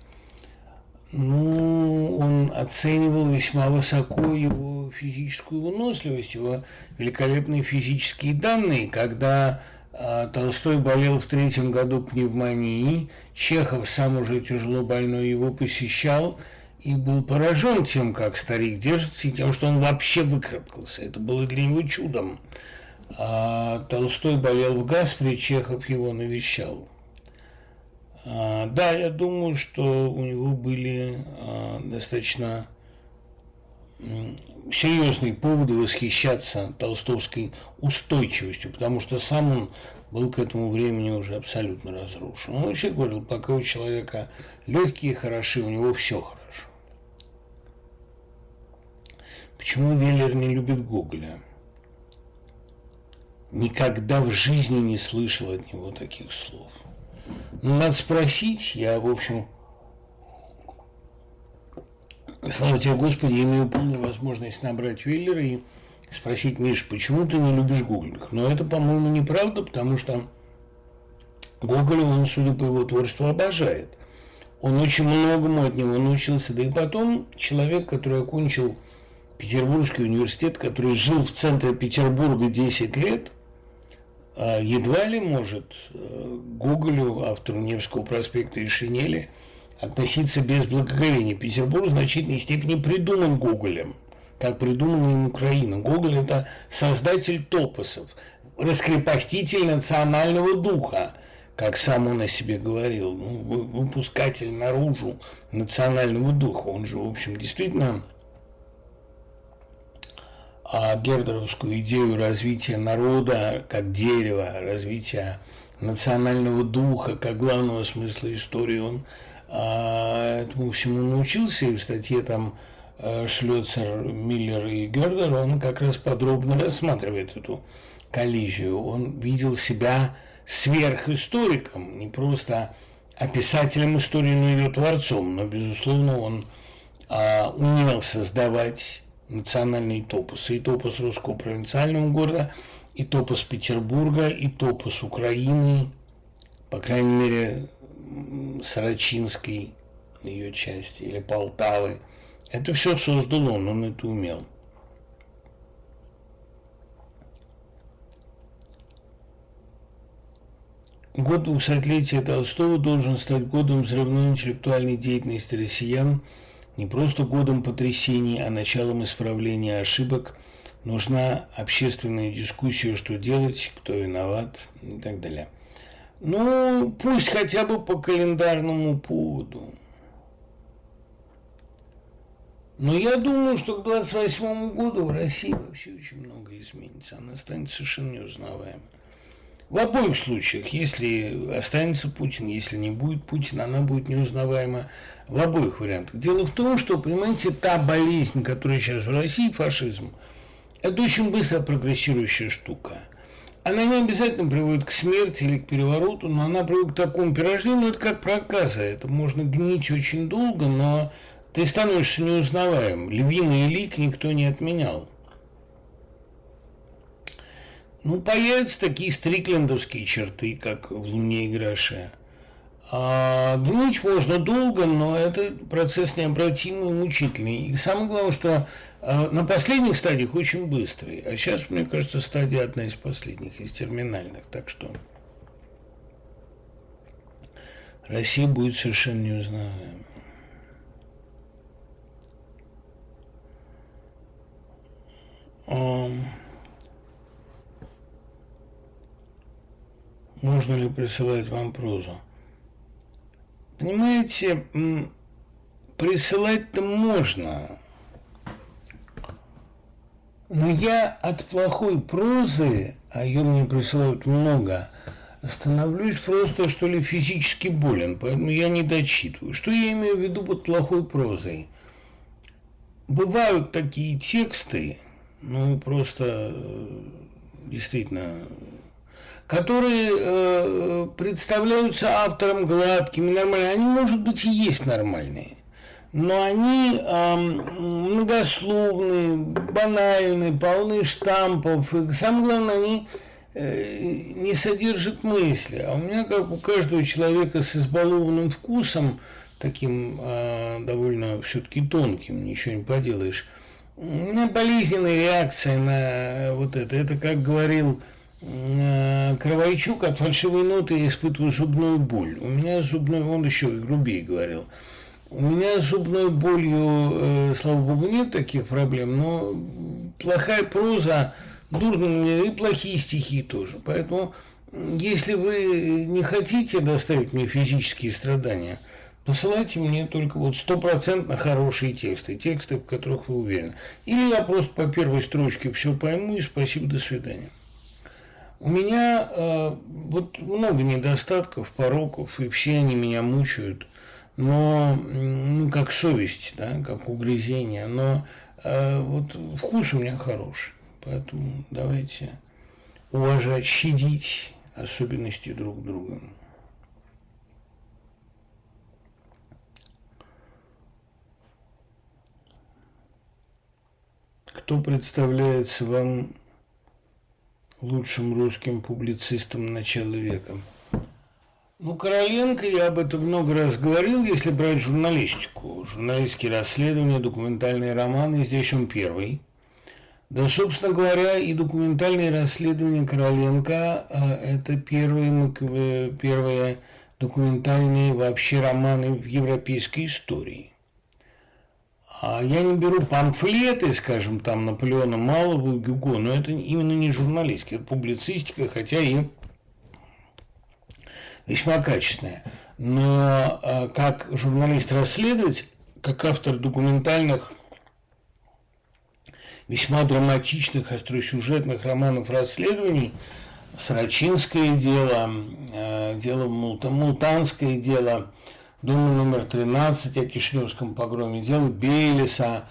S2: Ну, он оценивал весьма высоко его физическую выносливость, его великолепные физические данные, когда а Толстой болел в третьем году пневмонией, Чехов, сам уже тяжело больной, его посещал и был поражен тем, как старик держится, и тем, что он вообще выкарабкался. Это было для него чудом. А Толстой болел в Гаспре, Чехов его навещал. А, да, я думаю, что у него были а, достаточно серьезные поводы восхищаться толстовской устойчивостью, потому что сам он был к этому времени уже абсолютно разрушен. Он вообще говорил, пока у человека легкие хороши, у него все хорошо. Почему Веллер не любит Гоголя? Никогда в жизни не слышал от него таких слов. Ну, надо спросить, я, в общем, Слава тебе, Господи, я имею полную возможность набрать Виллера и спросить, Миш, почему ты не любишь Гоголя? Но это, по-моему, неправда, потому что Гоголя он, судя по его творчеству, обожает. Он очень многому от него научился. Да и потом человек, который окончил Петербургский университет, который жил в центре Петербурга 10 лет, едва ли может э, Гоголю, автору Невского проспекта и Шинели, относиться без благоговения. Петербург в значительной степени придуман Гоголем, как придумана им Украина. Гоголь – это создатель топосов, раскрепоститель национального духа, как сам он о себе говорил, ну, выпускатель наружу национального духа. Он же, в общем, действительно а гердеровскую идею развития народа как дерева, развития национального духа, как главного смысла истории, он а этому всему научился, и в статье там э, Шлёцер, Миллер и Гердер, он как раз подробно рассматривает эту коллизию. Он видел себя сверхисториком, не просто описателем истории, но ее творцом, но, безусловно, он а, умел создавать национальные топосы, и топос русского провинциального города, и топос Петербурга, и топос Украины, по крайней мере, Сарачинской ее части или Полтавы. Это все создал он, он это умел. Год двухсотлетия Толстого должен стать годом взрывной интеллектуальной деятельности россиян, не просто годом потрясений, а началом исправления ошибок. Нужна общественная дискуссия, что делать, кто виноват и так далее. Ну, пусть хотя бы по календарному поводу. Но я думаю, что к 28 году в России вообще очень много изменится. Она станет совершенно неузнаваемой. В обоих случаях, если останется Путин, если не будет Путина, она будет неузнаваема в обоих вариантах. Дело в том, что, понимаете, та болезнь, которая сейчас в России, фашизм, это очень быстро прогрессирующая штука. Она не обязательно приводит к смерти или к перевороту, но она приводит к такому пирожнению, это как проказа. Это можно гнить очень долго, но ты становишься неузнаваем. Любимый лик никто не отменял. Ну, появятся такие стриклендовские черты, как в «Луне и Гроше». А гнуть можно долго, но это процесс необратимый и мучительный. И самое главное, что а, на последних стадиях очень быстрый. А сейчас, мне кажется, стадия одна из последних, из терминальных. Так что Россия будет совершенно неузнаваема. Um... Можно ли присылать вам прозу? Понимаете, присылать-то можно. Но я от плохой прозы, а ее мне присылают много, становлюсь просто, что ли, физически болен, поэтому я не дочитываю. Что я имею в виду под плохой прозой? Бывают такие тексты, ну, просто э, действительно которые э, представляются автором гладкими, нормальными, они, может быть, и есть нормальные, но они э, многословные, банальные, полны штампов, и самое главное, они э, не содержат мысли. А у меня, как у каждого человека с избалованным вкусом, таким э, довольно все-таки тонким, ничего не поделаешь, у меня болезненная реакция на вот это. Это, как говорил Э, Кровойчук от фальшивой ноты я испытываю зубную боль. У меня зубной, он еще и грубее говорил. У меня с зубной болью, э, слава богу, нет таких проблем, но плохая проза дурно мне и плохие стихи тоже. Поэтому, если вы не хотите доставить мне физические страдания, посылайте мне только вот стопроцентно хорошие тексты, тексты, в которых вы уверены. Или я просто по первой строчке все пойму и спасибо, до свидания. У меня э, вот много недостатков, пороков, и все они меня мучают, но ну, как совесть, да, как угрызение, но э, вот вкус у меня хороший, поэтому давайте уважать, щадить особенности друг друга. Кто представляется вам лучшим русским публицистом начала века. Ну, Короленко, я об этом много раз говорил, если брать журналистику. Журналистские расследования, документальные романы, здесь он первый. Да, собственно говоря, и документальные расследования Короленко а, – это первые, э, первые документальные вообще романы в европейской истории. А я не беру памфлеты, скажем, там Наполеона Малого, Гюго, но это именно не журналистика, это публицистика, хотя и весьма качественная. Но а, как журналист-расследователь, как автор документальных, весьма драматичных, остросюжетных романов расследований, Срачинское дело, а, дело Мултанское дело – дома номер 13 о Кишиневском погроме, дело Бейлиса,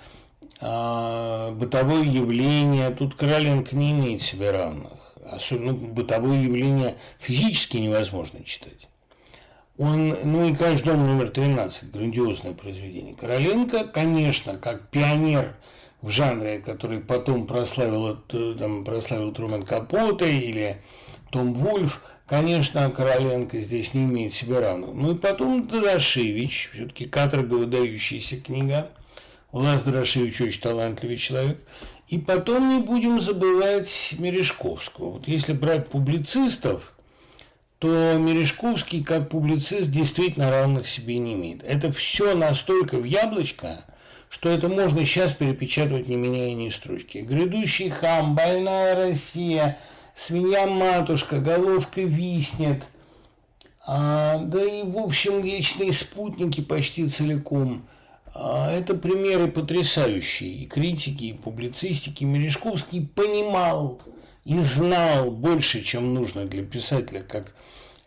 S2: э, бытовое явление. Тут Короленко не имеет себе равных. Особенно ну, бытовое явление физически невозможно читать. Он, ну и каждый дом номер 13, грандиозное произведение. Короленко, конечно, как пионер в жанре, который потом прославил, э, там, прославил Трумен Капота или Том Вульф, Конечно, Короленко здесь не имеет себе равных. Ну и потом Дорошевич, все-таки каторга выдающаяся книга. Влас Дорошевич очень талантливый человек. И потом не будем забывать Мережковского. Вот если брать публицистов, то Мережковский как публицист действительно равных себе не имеет. Это все настолько в яблочко, что это можно сейчас перепечатывать, не меняя ни строчки. Грядущий хам, больная Россия – свинья-матушка, головка виснет, а, да и, в общем, вечные спутники почти целиком. А, это примеры потрясающие и критики, и публицистики. Мережковский понимал и знал больше, чем нужно для писателя, как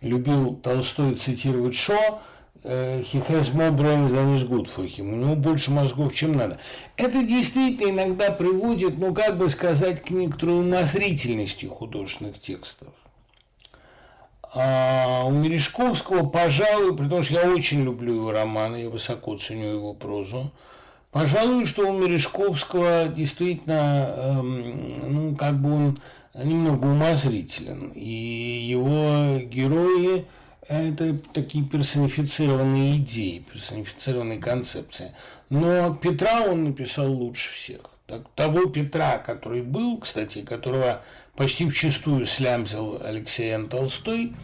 S2: любил Толстой цитировать Шо, he has more brains than is good for him. У него больше мозгов, чем надо. Это действительно иногда приводит, ну, как бы сказать, к некоторой умозрительности художественных текстов. А у Мережковского, пожалуй, потому что я очень люблю его романы, я высоко ценю его прозу, пожалуй, что у Мережковского действительно, эм, ну, как бы он немного умозрителен, и его герои – это такие персонифицированные идеи, персонифицированные концепции. Но Петра он написал лучше всех. Так, того Петра, который был, кстати, которого почти вчастую слямзил Алексей Ан Толстой,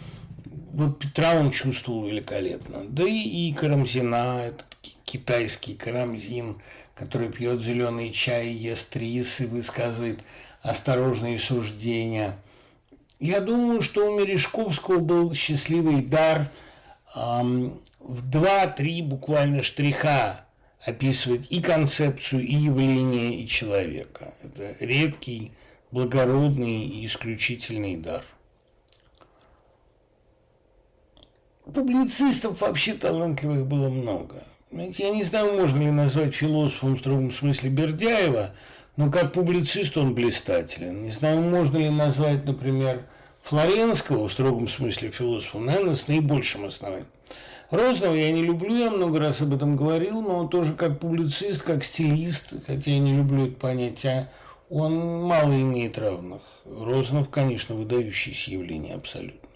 S2: вот Петра он чувствовал великолепно. Да и, и Карамзина, этот китайский Карамзин, который пьет зеленый чай, ест рис и высказывает осторожные суждения. Я думаю, что у Мережковского был счастливый дар эм, в два-три буквально штриха описывать и концепцию, и явление, и человека. Это редкий, благородный и исключительный дар. Публицистов вообще талантливых было много. Я не знаю, можно ли назвать философом в строгом смысле Бердяева – но как публицист он блистателен. Не знаю, можно ли назвать, например, Флоренского в строгом смысле философом, наверное, с наибольшим основанием. Розного я не люблю, я много раз об этом говорил, но он тоже как публицист, как стилист, хотя я не люблю это понятие, он мало имеет равных. Рознов, конечно, выдающееся явление абсолютно.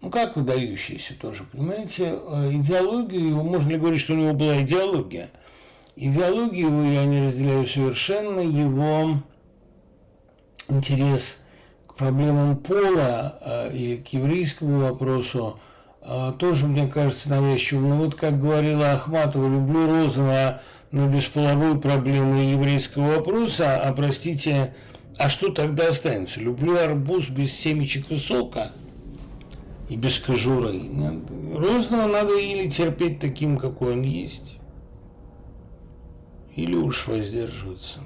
S2: Ну, как выдающийся тоже, понимаете, э, идеологию его, можно ли говорить, что у него была идеология – Идеологию его я не разделяю совершенно, его интерес к проблемам пола э, или к еврейскому вопросу э, тоже, мне кажется, навязчивым. Но вот, как говорила Ахматова, люблю Розова, но без половой проблемы еврейского вопроса, а, простите, а что тогда останется? Люблю арбуз без семечек и сока и без кожуры. Розного надо или терпеть таким, какой он есть, или уж воздерживаться.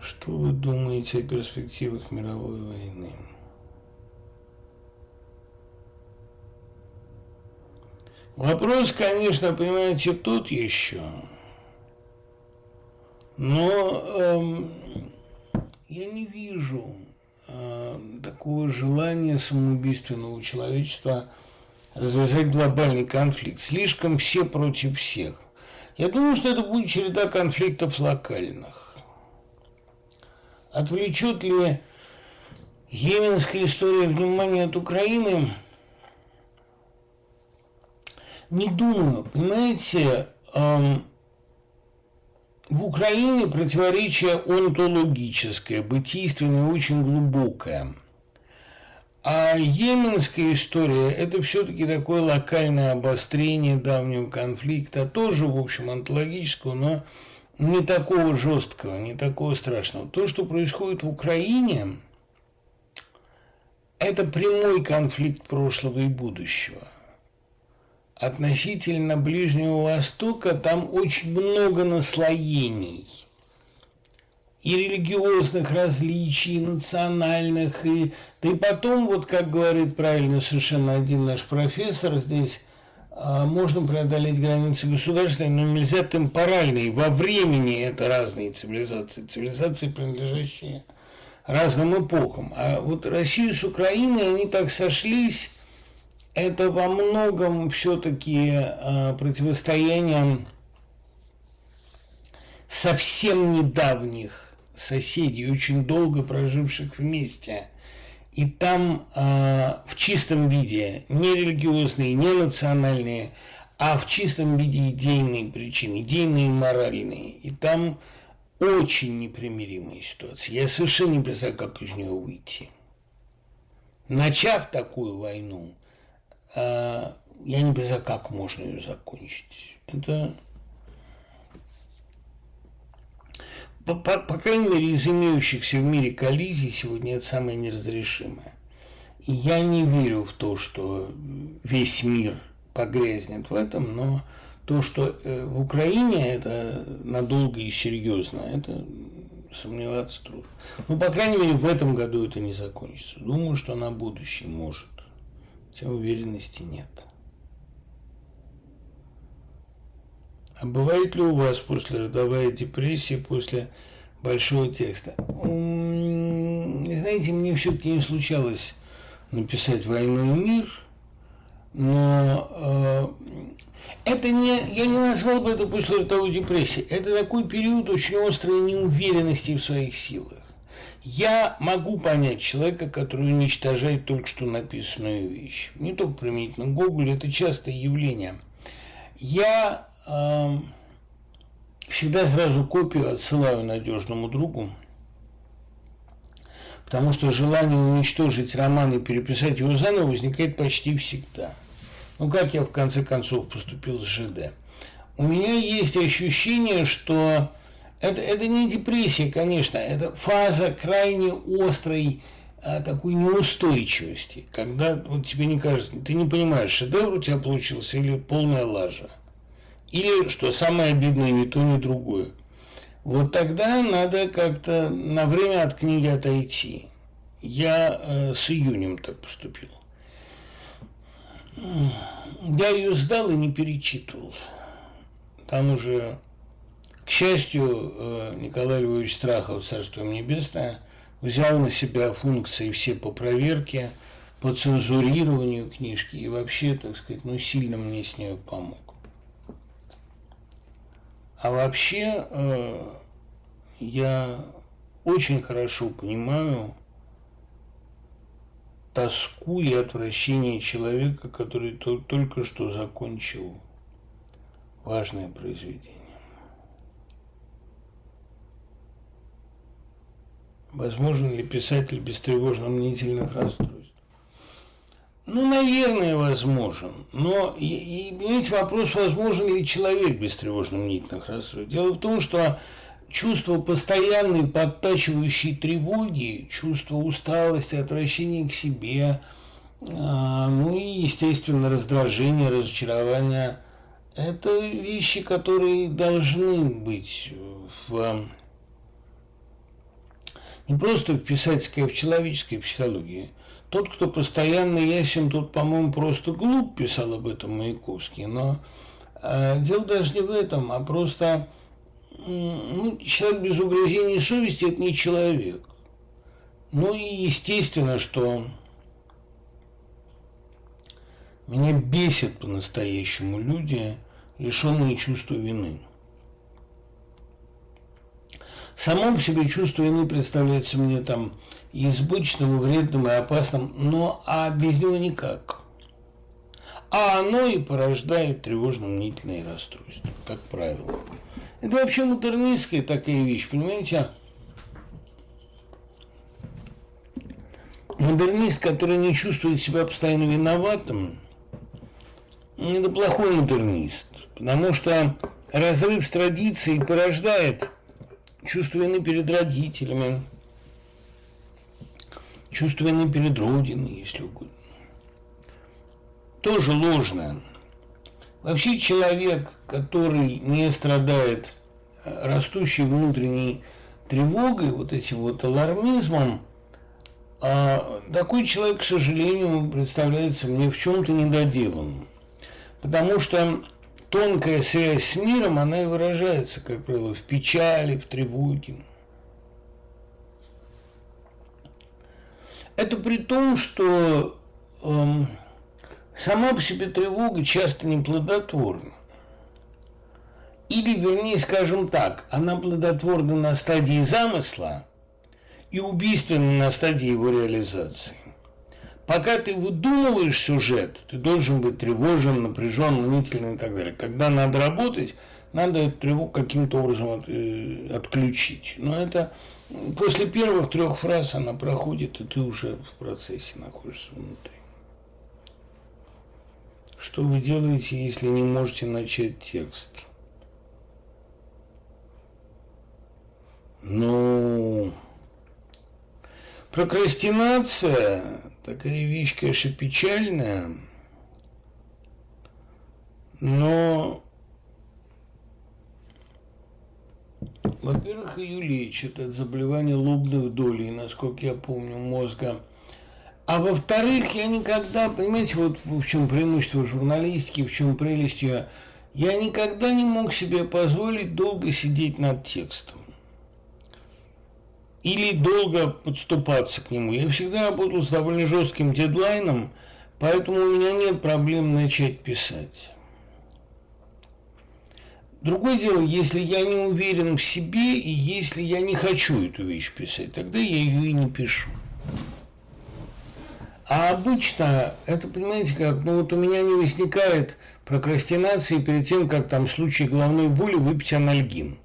S2: Что вы думаете о перспективах мировой войны? Вопрос, конечно, понимаете, тут еще. Но эм, я не вижу э, такого желания самоубийственного человечества – развязать глобальный конфликт. Слишком все против всех. Я думаю, что это будет череда конфликтов локальных. Отвлечет ли Йеменская история внимание от Украины? Не думаю. Понимаете, эм, в Украине противоречие онтологическое, бытийственное, очень глубокое – а йеменская история – это все-таки такое локальное обострение давнего конфликта, тоже, в общем, онтологического, но не такого жесткого, не такого страшного. То, что происходит в Украине, это прямой конфликт прошлого и будущего. Относительно Ближнего Востока там очень много наслоений – и религиозных различий, и национальных, и, да и потом, вот как говорит правильно совершенно один наш профессор здесь, а, можно преодолеть границы государственные, но нельзя темпоральные. Во времени это разные цивилизации, цивилизации, принадлежащие разным эпохам. А вот Россию с Украиной, они так сошлись, это во многом все-таки а, противостояние совсем недавних соседей, очень долго проживших вместе. И там э, в чистом виде не религиозные, не национальные, а в чистом виде идейные причины, идейные и моральные. И там очень непримиримая ситуация. Я совершенно не представляю, как из нее выйти. Начав такую войну, э, я не представляю, как можно ее закончить. Это по, по, по крайней мере, из имеющихся в мире коллизий сегодня это самое неразрешимое. И я не верю в то, что весь мир погрязнет в этом, но То, что э, в Украине это надолго и серьезно, это сомневаться трудно. Ну, по крайней мере, в этом году это не закончится. Думаю, что на будущее может. Хотя уверенности нет. А бывает ли у вас после родовая депрессия, после большого текста? Знаете, мне все-таки не случалось написать «Войну и мир», но э, это не, я не назвал бы это послеродовой депрессией. Это такой период очень острой неуверенности в своих силах. Я могу понять человека, который уничтожает только что написанную вещь. Не только применительно Гоголь, это частое явление. Я всегда сразу копию отсылаю надежному другу, потому что желание уничтожить роман и переписать его заново возникает почти всегда – ну, как я в конце концов поступил с ЖД? У меня есть ощущение, что это, это не депрессия, конечно, это фаза крайне острой а, такой неустойчивости, когда вот тебе не кажется, ты не понимаешь, шедевр у тебя получился или полная лажа, или, что самое обидное, ни то, ни другое. Вот тогда надо как-то на время от книги отойти. Я э, с июнем так поступил. Я ее сдал и не перечитывал. Там уже, к счастью, э, Николай Львович Страхов, Царство Небесное, взял на себя функции все по проверке, по цензурированию книжки и вообще, так сказать, ну, сильно мне с нее помог. А вообще э, я очень хорошо понимаю, тоску и отвращение человека, который только что закончил важное произведение. Возможен ли писатель без тревожно-мнительных расстройств? Ну, наверное, возможен. Но, и, и, понимаете, вопрос, возможен ли человек без тревожно-мнительных расстройств. Дело в том, что чувство постоянной подтачивающей тревоги, чувство усталости, отвращения к себе, а, ну и, естественно, раздражение, разочарование – это вещи, которые должны быть в не просто в писательской, а в человеческой психологии. Тот, кто постоянно ясен, тот, по-моему, просто глуп, писал об этом Маяковский. Но э, дело даже не в этом, а просто ну, человек без угрызений совести – это не человек. Ну и естественно, что меня бесит по-настоящему люди, лишенные чувства вины. Само по себе чувство вины представляется мне там избыточным, вредным и опасным, но а без него никак. А оно и порождает тревожно-мнительные расстройства, как правило. Это вообще модернистская такая вещь, понимаете? Модернист, который не чувствует себя постоянно виноватым, это плохой модернист, потому что разрыв с традицией порождает чувство вины перед родителями, чувство вины перед Родиной, если угодно. Тоже ложное. Вообще человек, который не страдает растущей внутренней тревогой, вот этим вот алармизмом, а такой человек, к сожалению, представляется мне в чем-то недоделанным. Потому что тонкая связь с миром, она и выражается, как правило, в печали, в тревоге. Это при том, что эм, Сама по себе тревога часто неплодотворна. Или, вернее, скажем так, она плодотворна на стадии замысла и убийственна на стадии его реализации. Пока ты выдумываешь сюжет, ты должен быть тревожен, напряжен, волнительный и так далее. Когда надо работать, надо эту тревогу каким-то образом э, отключить. Но это после первых трех фраз она проходит, и ты уже в процессе находишься внутри. Что вы делаете, если не можете начать текст? Ну, прокрастинация такая вещь, конечно, печальная, но Во-первых, ее лечат от заболевания лобных долей, насколько я помню, мозга. А во-вторых, я никогда, понимаете, вот в чем преимущество журналистики, в чем прелесть ее, я никогда не мог себе позволить долго сидеть над текстом. Или долго подступаться к нему. Я всегда работал с довольно жестким дедлайном, поэтому у меня нет проблем начать писать. Другое дело, если я не уверен в себе и если я не хочу эту вещь писать, тогда я ее и не пишу. А обычно это, понимаете, как, ну вот у меня не возникает прокрастинации перед тем, как там в случае головной боли выпить анальгин.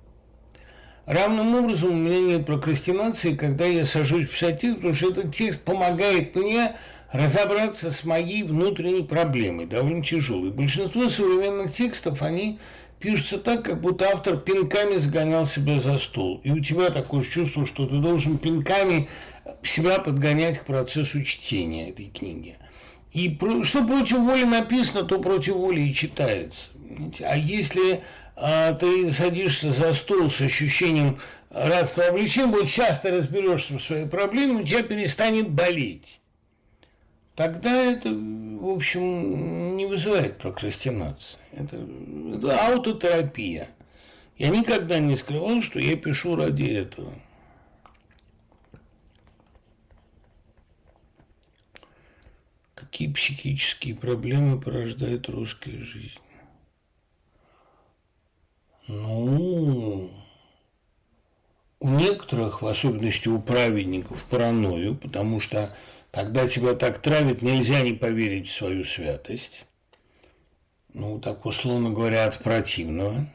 S2: Равным образом у меня нет прокрастинации, когда я сажусь писать текст, потому что этот текст помогает мне разобраться с моей внутренней проблемой, довольно тяжелой. Большинство современных текстов, они пишется так, как будто автор пинками загонял себя за стол. И у тебя такое чувство, что ты должен пинками себя подгонять к процессу чтения этой книги. И что против воли написано, то против воли и читается. А если а, ты садишься за стол с ощущением радства облегчения, вот часто разберешься в своей проблеме, у тебя перестанет болеть тогда это, в общем, не вызывает прокрастинации. Это, это аутотерапия. Я никогда не скрывал, что я пишу ради этого. Какие психические проблемы порождает русская жизнь? Ну, у некоторых, в особенности у праведников, паранойю, потому что когда тебя так травят, нельзя не поверить в свою святость. Ну, так условно говоря, от противного.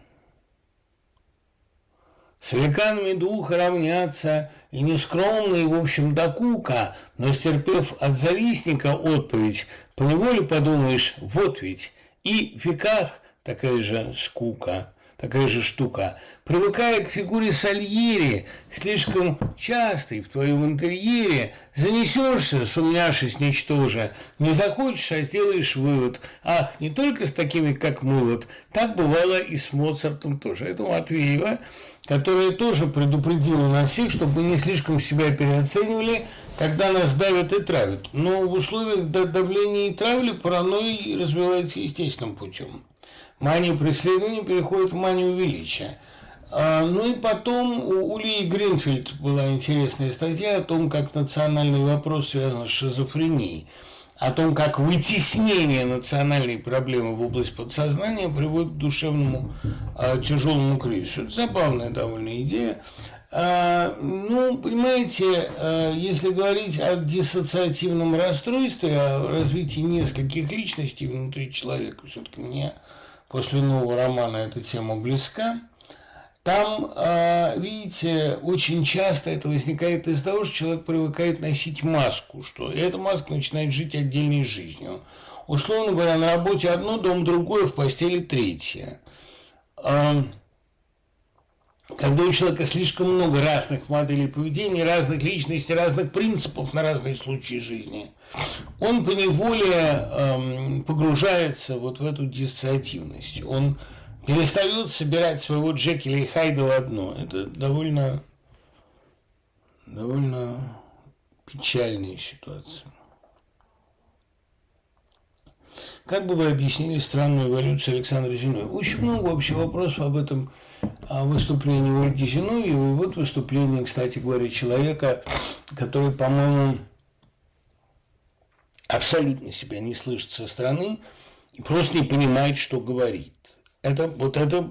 S2: С великанами двух равняться, и нескромный, в общем, до кука, но стерпев от завистника отповедь, поневоле подумаешь, вот ведь, и в веках такая же скука такая же штука. Привыкая к фигуре Сальери, слишком частой в твоем интерьере, занесешься, сумняшись ничтоже, не захочешь, а сделаешь вывод. Ах, не только с такими, как мы вот, так бывало и с Моцартом тоже. Это Матвеева, которая тоже предупредила нас всех, чтобы мы не слишком себя переоценивали, когда нас давят и травят. Но в условиях давления и травли паранойя развивается естественным путем. Мания преследования переходит в манию величия. А, ну и потом у Улии Гринфильд была интересная статья о том, как национальный вопрос связан с шизофренией, о том, как вытеснение национальной проблемы в область подсознания приводит к душевному э, тяжелому кризису. Это забавная довольно идея. А, ну, понимаете, а, если говорить о диссоциативном расстройстве, о развитии нескольких личностей внутри человека, все-таки мне после нового романа эта тема близка. Там, а, видите, очень часто это возникает из-за того, что человек привыкает носить маску, что эта маска начинает жить отдельной жизнью. Условно говоря, на работе одно, дом другое, в постели третье. Когда у человека слишком много разных моделей поведения, разных личностей, разных принципов на разные случаи жизни, он поневоле эм, погружается вот в эту диссоциативность. Он перестает собирать своего Джекиля и Хайда в одно. Это довольно, довольно печальная ситуация. Как бы вы объяснили странную эволюцию Александра Зиновьева? Очень много вообще вопросов об этом выступлении Ольги Зиновьевой. И вот выступление, кстати говоря, человека, который, по-моему, абсолютно себя не слышит со стороны и просто не понимает, что говорит. Это вот это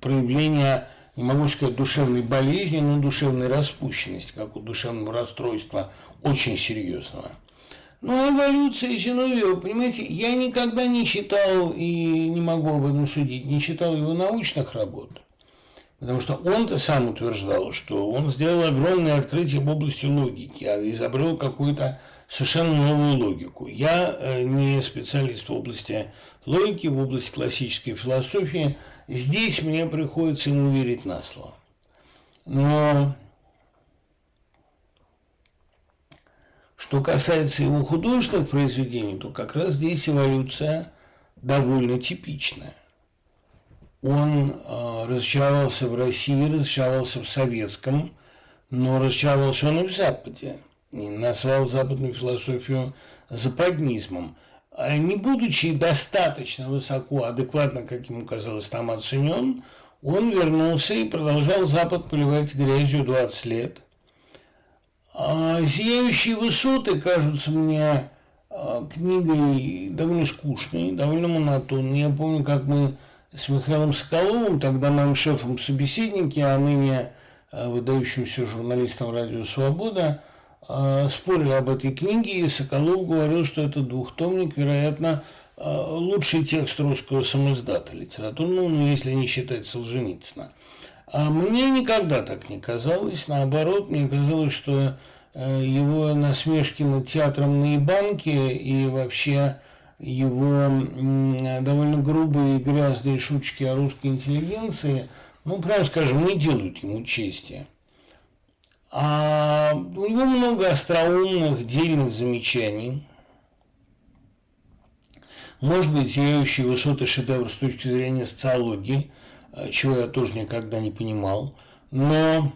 S2: проявление, не могу сказать, душевной болезни, но душевной распущенности, как у душевного расстройства, очень серьезного. Ну, эволюция Зиновьева, понимаете, я никогда не читал и не могу об этом судить, не читал его научных работ. Потому что он-то сам утверждал, что он сделал огромное открытие в области логики, а изобрел какую-то совершенно новую логику. Я э, не специалист в области логики, в области классической философии. Здесь мне приходится ему верить на слово. Но Что касается его художественных произведений, то как раз здесь эволюция довольно типичная. Он э, разочаровался в России, разочаровался в советском, но разочаровался он и в Западе. И назвал западную философию западнизмом. А не будучи достаточно высоко, адекватно, как ему казалось, там оценен, он вернулся и продолжал Запад поливать грязью 20 лет. А «Сияющие высоты» кажутся мне а, книгой довольно скучной, довольно монотонной. Я помню, как мы с Михаилом Соколовым, тогда моим шефом собеседники, а ныне а, выдающимся журналистом «Радио Свобода», а, спорили об этой книге, и Соколов говорил, что это двухтомник, вероятно, лучший текст русского самоиздата литературного, ну, если не считать Солженицына. А мне никогда так не казалось, наоборот, мне казалось, что Э, его насмешки над театром на Ибанке и вообще его довольно грубые и грязные шутки о русской интеллигенции, ну, прямо скажем, не делают ему чести. А у него много остроумных, дельных замечаний. Может быть, сияющие высоты шедевр с точки зрения социологии, чего я тоже никогда не понимал. Но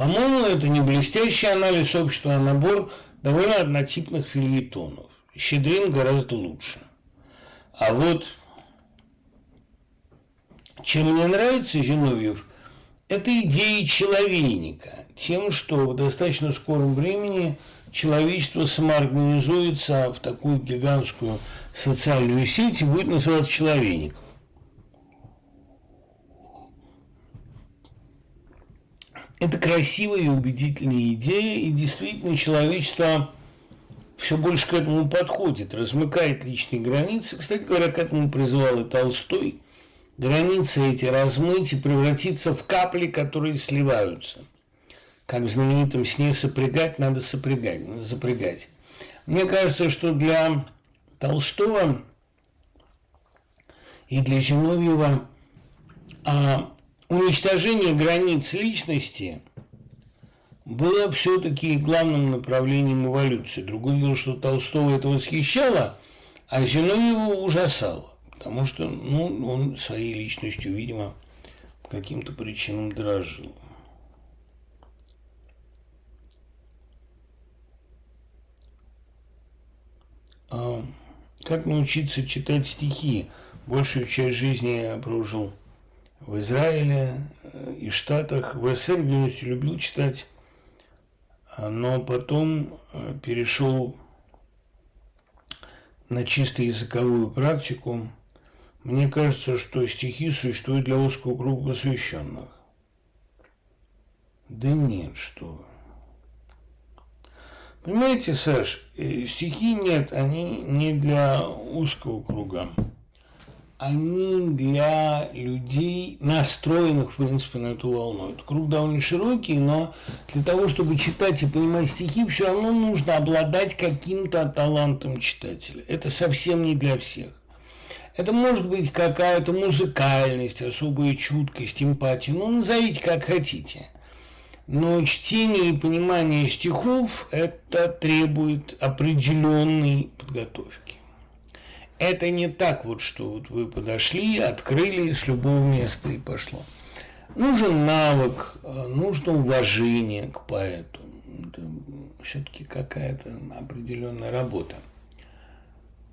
S2: по-моему, это не блестящий анализ общества, а набор довольно однотипных фильетонов. Щедрин гораздо лучше. А вот чем мне нравится Зиновьев, это идея человейника. Тем, что в достаточно скором времени человечество самоорганизуется в такую гигантскую социальную сеть и будет называться человейником. Это красивая и убедительная идея, и действительно человечество все больше к этому подходит, размыкает личные границы. Кстати говоря, к этому призывал и Толстой. Границы эти размыть и превратиться в капли, которые сливаются. Как в знаменитом сне сопрягать, надо сопрягать, надо запрягать. Мне кажется, что для Толстого и для Зиновьева а уничтожение границ личности было все-таки главным направлением эволюции. Другое дело, что Толстого это восхищало, а Зиновьева ужасало, потому что ну, он своей личностью, видимо, по каким-то причинам дрожил. А как научиться читать стихи? Большую часть жизни я прожил в Израиле э, и Штатах. В СССР юности любил читать, а, но потом э, перешел на чисто языковую практику. Мне кажется, что стихи существуют для узкого круга посвященных. Да нет, что вы. Понимаете, Саш, э, стихи нет, они не для узкого круга они для людей, настроенных, в принципе, на эту волну. Это круг довольно широкий, но для того, чтобы читать и понимать стихи, все равно нужно обладать каким-то талантом читателя. Это совсем не для всех. Это может быть какая-то музыкальность, особая чуткость, эмпатия, ну, назовите как хотите. Но чтение и понимание стихов – это требует определенной подготовки. Это не так вот, что вот вы подошли, открыли с любого места и пошло. Нужен навык, э, нужно уважение к поэту. Это все-таки какая-то определенная работа.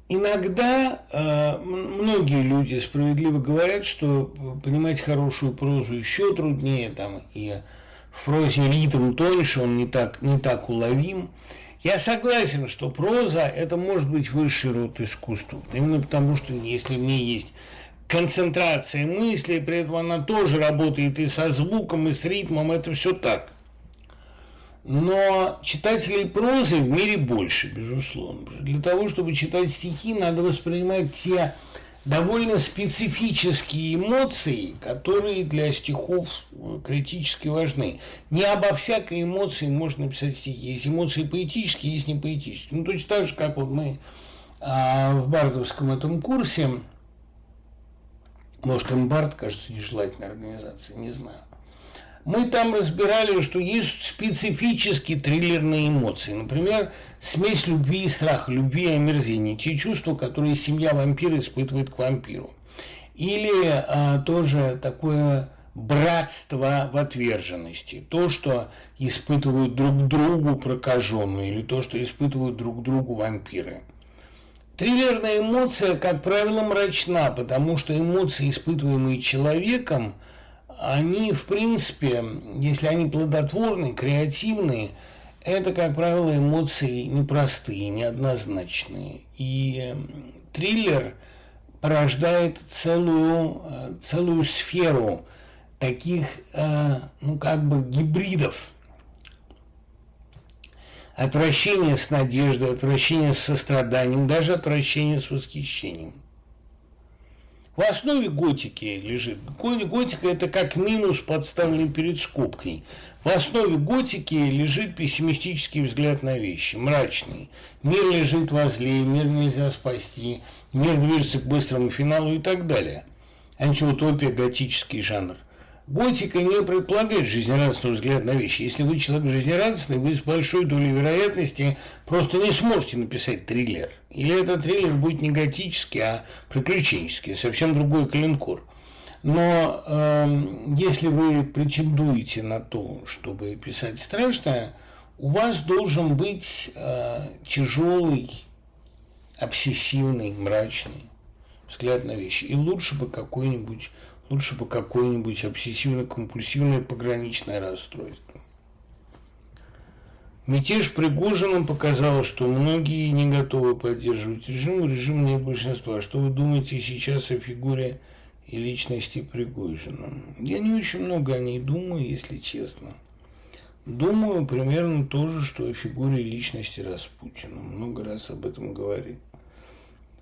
S2: Иногда э, многие люди справедливо говорят, что понимать хорошую прозу еще труднее, там и в прозе ритм тоньше, он не так, не так уловим. Я согласен, что проза – это может быть высший род искусства. Именно потому, что если в ней есть концентрация мысли, при этом она тоже работает и со звуком, и с ритмом, это все так. Но читателей прозы в мире больше, безусловно. Для того, чтобы читать стихи, надо воспринимать те довольно специфические эмоции, которые для стихов э, критически важны. Не обо всякой эмоции можно написать стихи. Есть эмоции поэтические, есть не поэтические. Ну, точно так же, как вот мы а, в бардовском этом курсе, может, им бард кажется нежелательной организацией, не знаю. Мы там разбирали, что есть специфические триллерные эмоции. Например, смесь любви и страха, любви и омерзения. Те чувства, которые семья вампира испытывает к вампиру. Или а, тоже такое братство в отверженности. То, что испытывают друг другу прокаженные, или то, что испытывают друг другу вампиры. Триллерная эмоция, как правило, мрачна, потому что эмоции, испытываемые человеком, они, в принципе, если они плодотворные, креативные, это, как правило, эмоции непростые, неоднозначные. И триллер порождает целую, э, целую сферу таких, э, ну, как бы гибридов. Отвращение с надеждой, отвращение с состраданием, даже отвращение с восхищением. В основе готики лежит. Готика – это как минус, подставленный перед скобкой. В основе готики лежит пессимистический взгляд на вещи, мрачный. Мир лежит возле, мир нельзя спасти, мир движется к быстрому финалу и так далее. Антиутопия – готический жанр. Готика не предполагает жизнерадостный взгляд на вещи. Если вы человек жизнерадостный, вы с большой долей вероятности просто не сможете написать триллер. Или этот триллер будет не готический, а приключенческий, совсем другой калинкор. Но э, если вы претендуете на то, чтобы писать страшное, у вас должен быть э, тяжелый, обсессивный, мрачный взгляд на вещи. И лучше бы какой-нибудь Лучше бы какое-нибудь обсессивно-компульсивное пограничное расстройство. Мятеж Пригожиным показал, что многие не готовы поддерживать режим, режим нет большинства. Что вы думаете сейчас о фигуре и личности Пригожина? Я не очень много о ней думаю, если честно. Думаю примерно то же, что о фигуре и личности Распутина. Много раз об этом говорит.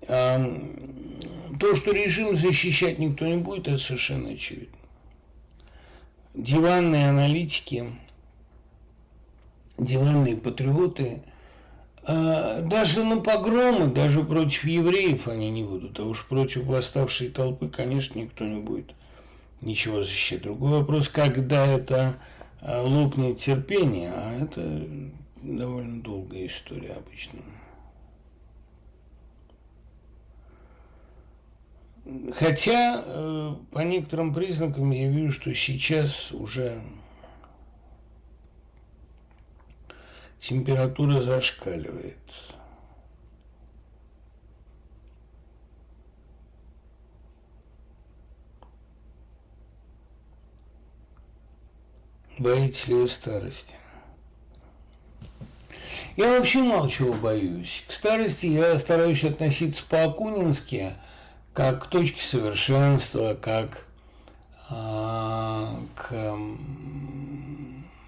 S2: То, что режим защищать никто не будет, это совершенно очевидно. Диванные аналитики, диванные патриоты, а, даже на погромы, даже против евреев они не будут, а уж против восставшей толпы, конечно, никто не будет ничего защищать. Другой вопрос, когда это а, лопнет терпение, а это довольно долгая история обычно. Хотя э, по некоторым признакам я вижу, что сейчас уже температура зашкаливает. Боитесь ли вы старости? Я вообще мало чего боюсь. К старости я стараюсь относиться по-акунински – как к точке совершенства, как э, к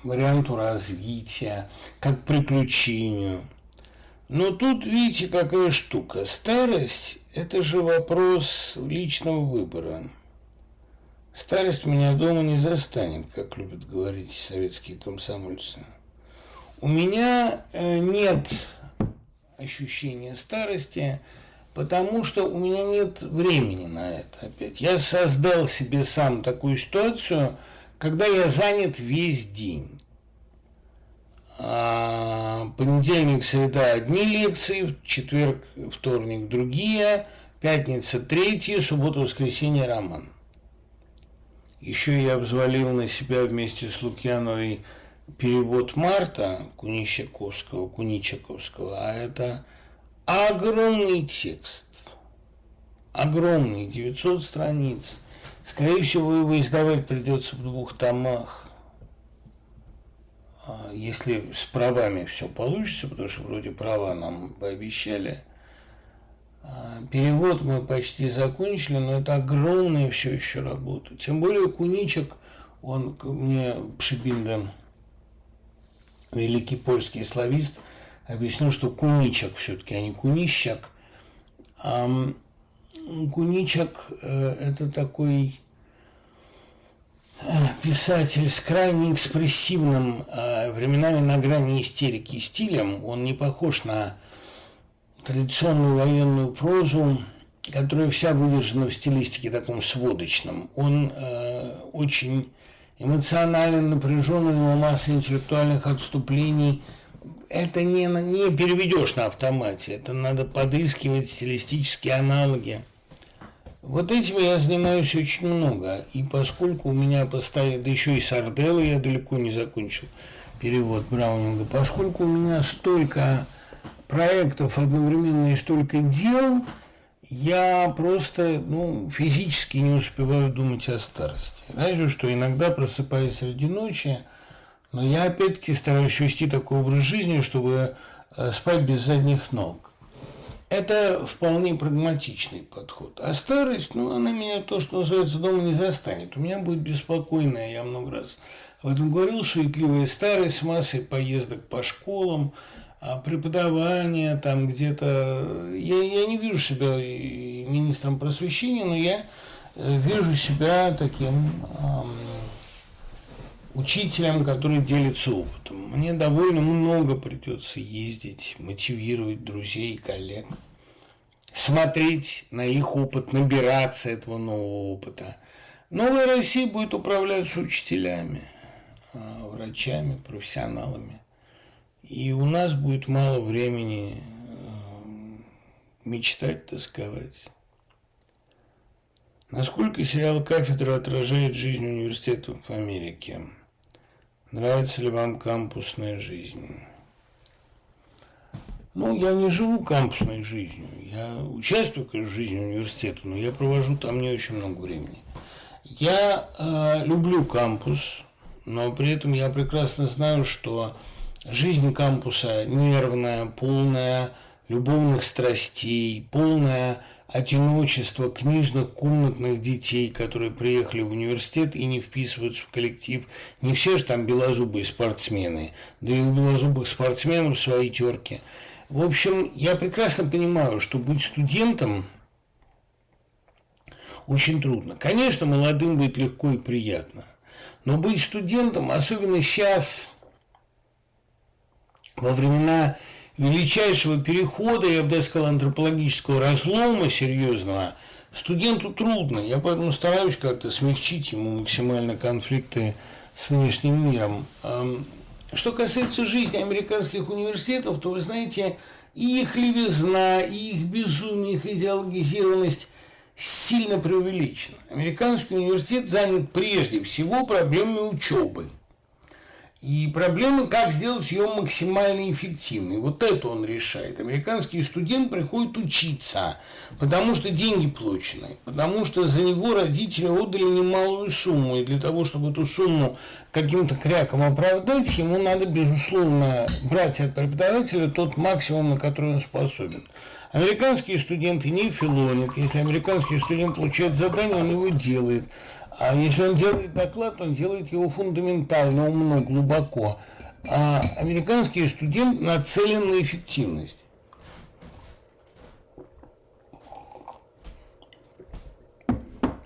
S2: варианту развития, как к приключению. Но тут, видите, какая штука. Старость – это же вопрос личного выбора. Старость меня дома не застанет, как любят говорить советские комсомольцы. У меня э, нет ощущения старости – потому что у меня нет времени на это опять. Я создал себе сам такую ситуацию, когда я занят весь день. А, понедельник, среда одни лекции, четверг, вторник другие, пятница третьи, суббота, воскресенье роман. Еще я взвалил на себя вместе с Лукьяновой перевод Марта Куничаковского, Куничаковского, а это – огромный текст, огромный, 900 страниц. Скорее всего, его издавать придется в двух томах. А, если с правами все получится, потому что вроде права нам пообещали. А, перевод мы почти закончили, но это огромная все еще работа. Тем более Куничек, он мне Пшибинда, великий польский славист – объяснил, что куничек все-таки, а не кунищак. А куничек э, – это такой э, писатель с крайне экспрессивным, э, временами на грани истерики стилем. Он не похож на традиционную военную прозу, которая вся выдержана в стилистике таком сводочном. Он очень эмоционально напряженного масса интеллектуальных отступлений. Это не, не переведешь на автомате, это надо подыскивать стилистические аналоги. Вот этим я занимаюсь очень много. И поскольку у меня постоянно, да еще и Сарделла я далеко не закончил перевод Браунинга, поскольку у меня столько проектов одновременно и столько дел, я просто ну, физически не успеваю думать о старости. Разве что иногда просыпаюсь среди ночи, но я опять-таки стараюсь вести такой образ жизни, чтобы э, спать без задних ног. Это вполне прагматичный подход. А старость, ну, она меня то, что называется, дома не застанет. У меня будет беспокойная, я много раз об этом говорил, суетливая старость массой поездок по школам, а преподавание там где-то. Я, я не вижу себя министром просвещения, но я э, вижу себя таким учителем, который делится опытом. Мне довольно много придется ездить, мотивировать друзей и коллег, смотреть на их опыт, набираться этого нового опыта. Новая Россия будет управляться учителями, а, врачами, профессионалами. И у нас будет мало времени э, мечтать, тосковать. Насколько сериал «Кафедра» отражает жизнь университетов в Америке? Нравится ли вам кампусная жизнь? Ну, я не живу кампусной жизнью. Я участвую, конечно, в жизни университета, но я провожу там не очень много времени. Я э, люблю кампус, но при этом я прекрасно знаю, что Жизнь кампуса нервная, полная любовных страстей, полная одиночество книжных комнатных детей, которые приехали в университет и не вписываются в коллектив. Не все же там белозубые спортсмены, да и у белозубых спортсменов свои терки. В общем, я прекрасно понимаю, что быть студентом очень трудно. Конечно, молодым быть легко и приятно, но быть студентом, особенно сейчас, во времена величайшего перехода, я бы даже сказал, антропологического разлома серьезного, студенту трудно. Я поэтому стараюсь как-то смягчить ему максимально конфликты с внешним миром. Что касается жизни американских университетов, то вы знаете, их левизна, их безумие, их идеологизированность сильно преувеличена. Американский университет занят прежде всего проблемами учебы – и проблема, как сделать ее максимально эффективной. Вот это он решает. Американский студент приходит учиться, потому что деньги плачены, потому что за него родители отдали немалую сумму. И для того, чтобы эту сумму каким-то кряком оправдать, ему надо, безусловно, брать от преподавателя тот максимум, на который он способен. Американские студенты не филонят. Если американский студент получает задание, он его делает. А если он делает доклад, он делает его фундаментально, умно, глубоко. А американский студент нацелен на эффективность.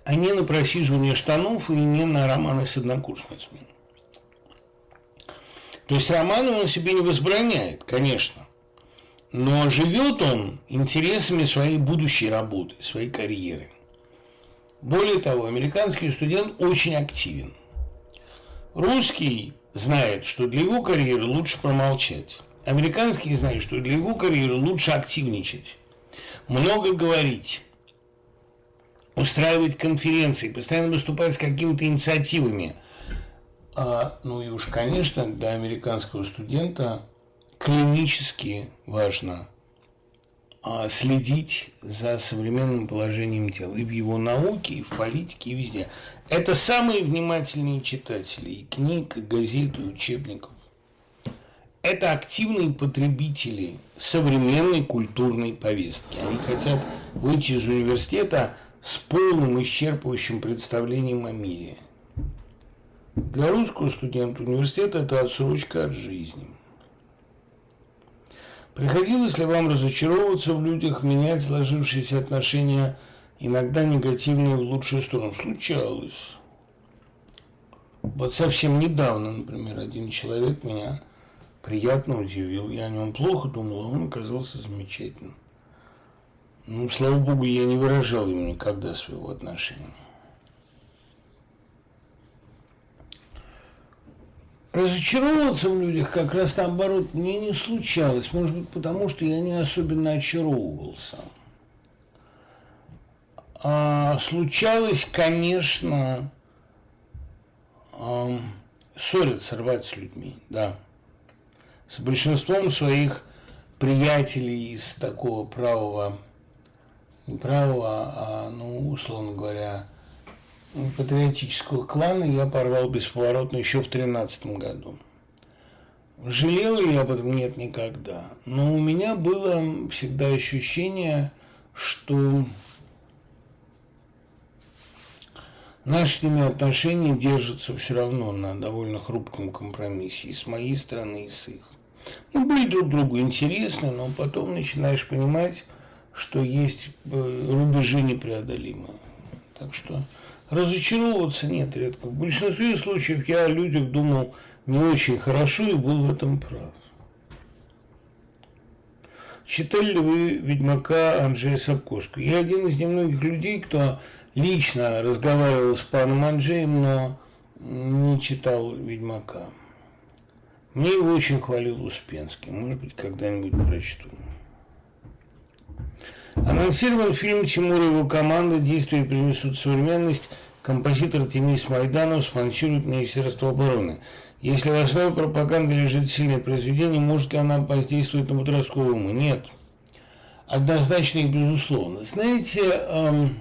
S2: а не на просиживание штанов и не на романы с однокурсницами. То есть романы он себе не возбраняет, конечно, но живет он интересами своей будущей работы, своей карьеры – более того, американский студент очень активен. Русский знает, что для его карьеры лучше промолчать. Американский знает, что для его карьеры лучше активничать. Много говорить. Устраивать конференции, постоянно выступать с какими-то инициативами. А, ну и уж, конечно, для американского студента клинически важно следить за современным положением дел и в его науке, и в политике, и везде. Это самые внимательные читатели и книг, и газет, и учебников. Это активные потребители современной культурной повестки. Они хотят выйти из университета с полным исчерпывающим представлением о мире. Для русского студента университет – это отсрочка от жизни – Приходилось ли вам разочаровываться в людях, менять сложившиеся отношения, иногда негативные в лучшую сторону? Случалось. Вот совсем недавно, например, один человек меня приятно удивил. Я о нем плохо думал, а он оказался замечательным. Ну, слава богу, я не выражал ему никогда своего отношения. Разочаровываться в людях как раз наоборот мне не случалось. Может быть, потому что я не особенно очаровывался. А, случалось, конечно, а, ссориться, рвать с людьми, да. С большинством своих приятелей из такого правого, не правого, а, ну, условно говоря, патриотического клана я порвал бесповоротно еще в 2013 году. Жалел ли я об этом? Нет, никогда. Но у меня было всегда ощущение, что наши с ними отношения держатся все равно на довольно хрупком компромиссе и с моей стороны, и с их. Мы были друг другу интересны, но потом начинаешь понимать, что есть э, рубежи непреодолимые. Так что Разочаровываться нет редко. В большинстве случаев я о людях думал не очень хорошо и был в этом прав. Читали ли вы «Ведьмака» Анджея Сапковского? Я один из немногих людей, кто лично разговаривал с паном Анджеем, но не читал «Ведьмака». Мне его очень хвалил Успенский. Может быть, когда-нибудь прочту. Анонсирован фильм Тимура и его команда «Действия принесут современность». Композитор Денис Майданов спонсирует Министерство обороны. Если в основе пропаганды лежит сильное произведение, может ли она воздействовать на подростковый ум? Нет. Однозначно и безусловно. Знаете, эм,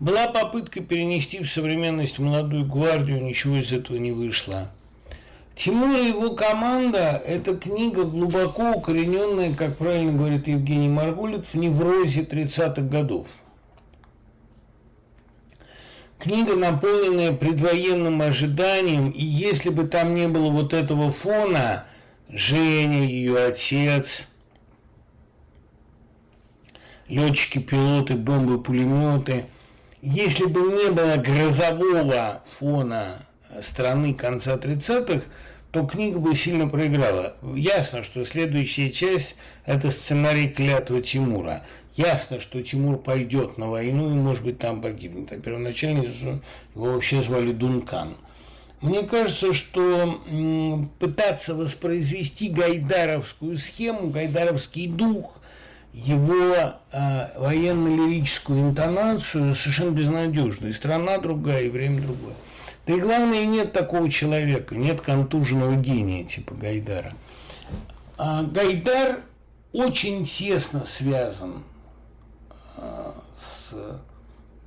S2: была попытка перенести в современность молодую гвардию, ничего из этого не вышло. Тимур и его команда – это книга глубоко укорененная, как правильно говорит Евгений Маргулит, в неврозе 30-х годов. Книга, наполненная предвоенным ожиданием, и если бы там не было вот этого фона, Женя, ее отец, летчики, пилоты, бомбы, пулеметы, если бы не было грозового фона страны конца 30-х, то книга бы сильно проиграла. Ясно, что следующая часть – это сценарий клятвы Тимура. Ясно, что Тимур пойдет на войну и, может быть, там погибнет. А первоначально его вообще звали Дункан. Мне кажется, что пытаться воспроизвести гайдаровскую схему, гайдаровский дух, его э, военно-лирическую интонацию совершенно безнадежно. И страна другая, и время другое. Да и главное, нет такого человека, нет контуженного гения типа Гайдара. А Гайдар очень тесно связан а, с...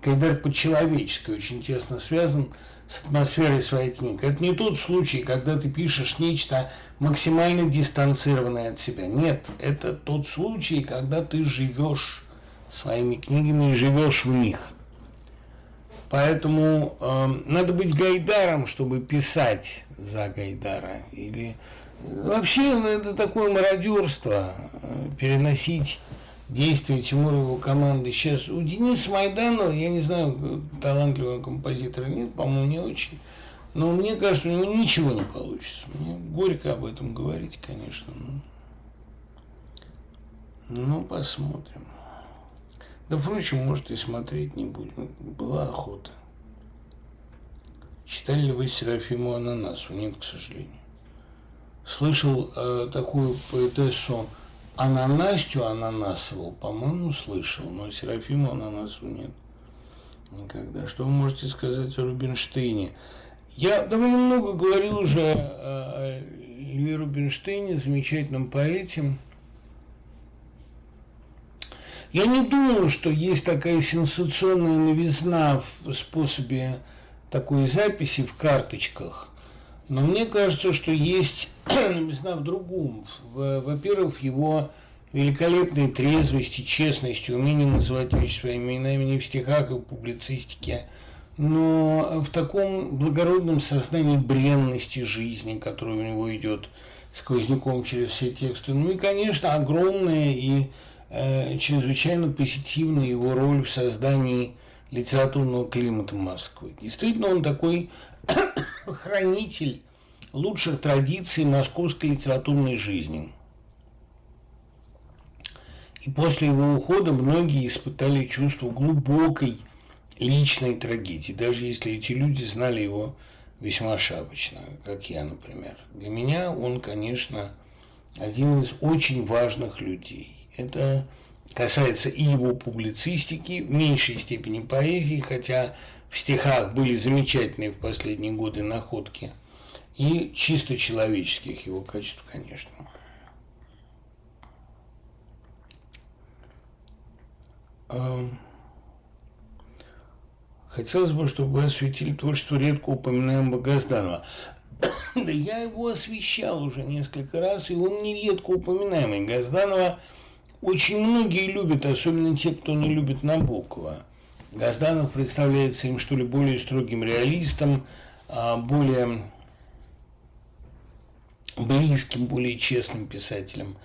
S2: Гайдар по-человечески очень тесно связан с атмосферой своей книги. Это не тот случай, когда ты пишешь нечто максимально дистанцированное от себя. Нет, это тот случай, когда ты живешь своими книгами и живешь в них – Поэтому э, надо быть Гайдаром, чтобы писать за Гайдара. Или вообще ну, это такое мародерство э, переносить действия Тимура команды. Сейчас у Дениса Майданова, я не знаю, талантливого композитора нет, по-моему, не очень. Но мне кажется, у него ничего не получится. Мне горько об этом говорить, конечно. Ну, посмотрим. Да, впрочем, может, и смотреть не будем. Была охота. Читали ли вы Серафиму Ананасу? Нет, к сожалению. Слышал э, такую поэтессу Ананастю Ананасову, по-моему, слышал, но Серафиму Ананасу нет. Никогда. Что вы можете сказать о Рубинштейне? Я довольно много говорил уже о, о Льве Рубинштейне, замечательном поэте, я не думаю, что есть такая сенсационная новизна в способе такой записи в карточках. Но мне кажется, что есть новизна в другом. Во-первых, его великолепной трезвости, честности, умение называть вещи своими именами не в стихах и в публицистике, но в таком благородном сознании бренности жизни, которая у него идет сквозняком через все тексты. Ну и, конечно, огромное и чрезвычайно позитивна его роль в создании литературного климата Москвы. Действительно, он такой хранитель лучших традиций московской литературной жизни. И после его ухода многие испытали чувство глубокой личной трагедии, даже если эти люди знали его весьма шапочно, как я, например. Для меня он, конечно, один из очень важных людей. Это касается и его публицистики, в меньшей степени поэзии, хотя в стихах были замечательные в последние годы находки, и чисто человеческих его качеств, конечно. Хотелось бы, чтобы вы осветили творчество редко упоминаемого Газданова. да я его освещал уже несколько раз, и он не редко упоминаемый. Газданова очень многие любят, особенно те, кто не любит Набокова. Газданов представляется им, что ли, более строгим реалистом, а, более близким, более честным писателем.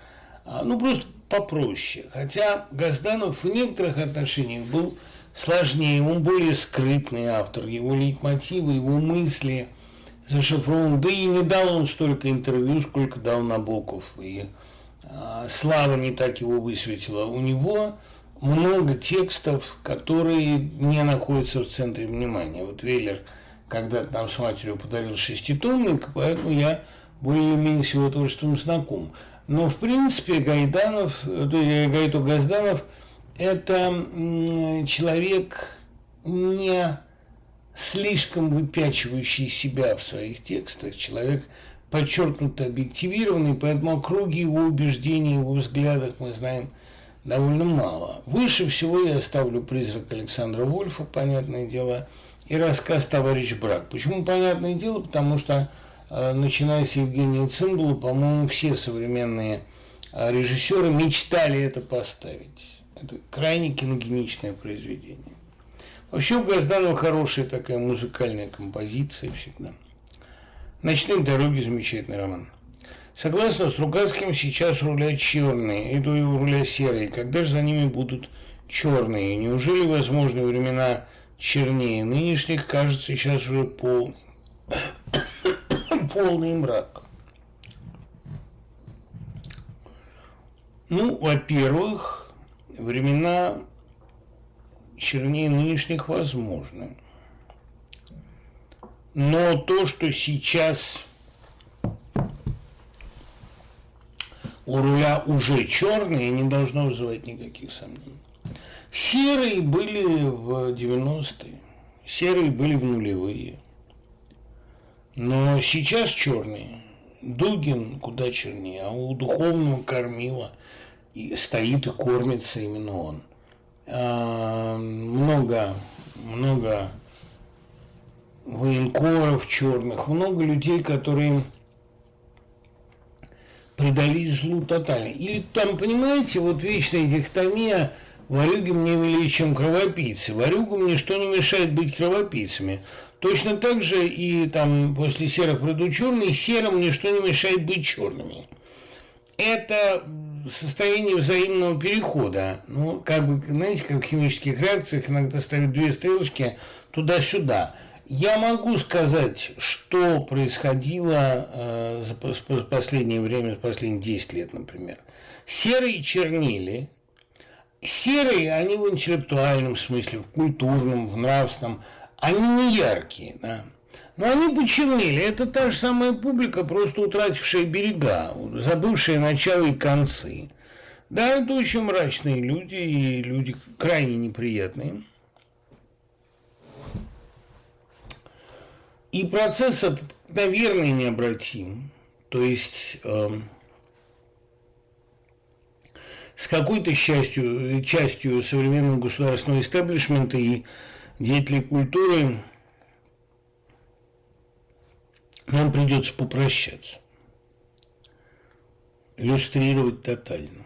S2: А, ну, просто попроще. Хотя Газданов в некоторых отношениях был сложнее, он более скрытный автор, его лейтмотивы, его мысли зашифрованы. Да и не дал он столько интервью, сколько дал Набоков. И слава не так его высветила. У него много текстов, которые не находятся в центре внимания. Вот Веллер когда-то нам с матерью подарил шеститомник, поэтому я более-менее с его творчеством знаком. Но, в принципе, Гайданов, то есть Гайто Газданов – это человек не слишком выпячивающий себя в своих текстах, человек подчеркнуто объективированный, поэтому о круге его убеждений, его взглядах мы знаем довольно мало. Выше всего я ставлю «Призрак Александра Вольфа», понятное дело, и рассказ «Товарищ Брак». Почему понятное дело? Потому что Э, начиная с Евгения Цимбула, по-моему, все современные э, режиссеры мечтали это поставить. Это крайне киногеничное произведение. Вообще у Газданова хорошая такая музыкальная композиция всегда. «Ночные дороги» – замечательный роман. Согласно Стругацким, сейчас руля черные, и то и руля серые. Когда же за ними будут черные? Неужели возможны времена чернее? Нынешних, кажется, сейчас уже полный полный мрак. Ну, во-первых, времена чернее нынешних возможны. Но то, что сейчас у руля уже черные, не должно вызывать никаких сомнений. Серые были в 90-е, серые были в нулевые. Но сейчас черные. Дугин куда чернее, а у духовного кормила и стоит и кормится именно он. А, много, много военкоров черных, много людей, которые предались злу тотально. Или там, понимаете, вот вечная дихотомия «варюги мне милее, чем кровопийцы». Варюгам ничто не мешает быть кровопийцами. Точно так же и там после серых придут черные, серым ничто не мешает быть черными. Это состояние взаимного перехода. Ну, как бы, знаете, как в химических реакциях иногда ставят две стрелочки туда-сюда. Я могу сказать, что происходило э, за последнее время, за последние 10 лет, например. Серые чернили. Серые, они в интеллектуальном смысле, в культурном, в нравственном, они не яркие, да. Но они почернели. Это та же самая публика, просто утратившая берега, забывшая начало и концы. Да, это очень мрачные люди и люди крайне неприятные. И процесс этот, наверное, необратим. То есть э, с какой-то частью, частью современного государственного истеблишмента и деятелей культуры нам придется попрощаться. Иллюстрировать тотально.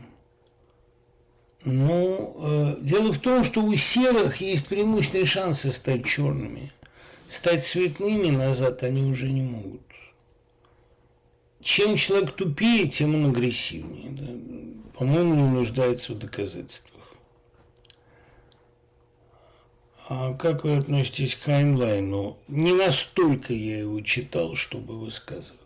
S2: Ну, э, дело в том, что у серых есть преимущественные шансы стать черными. Стать цветными назад они уже не могут. Чем человек тупее, тем он агрессивнее. Да? По-моему, не нуждается в доказательствах. А как вы относитесь к Хайнлайну? Не настолько я его читал, чтобы высказываться.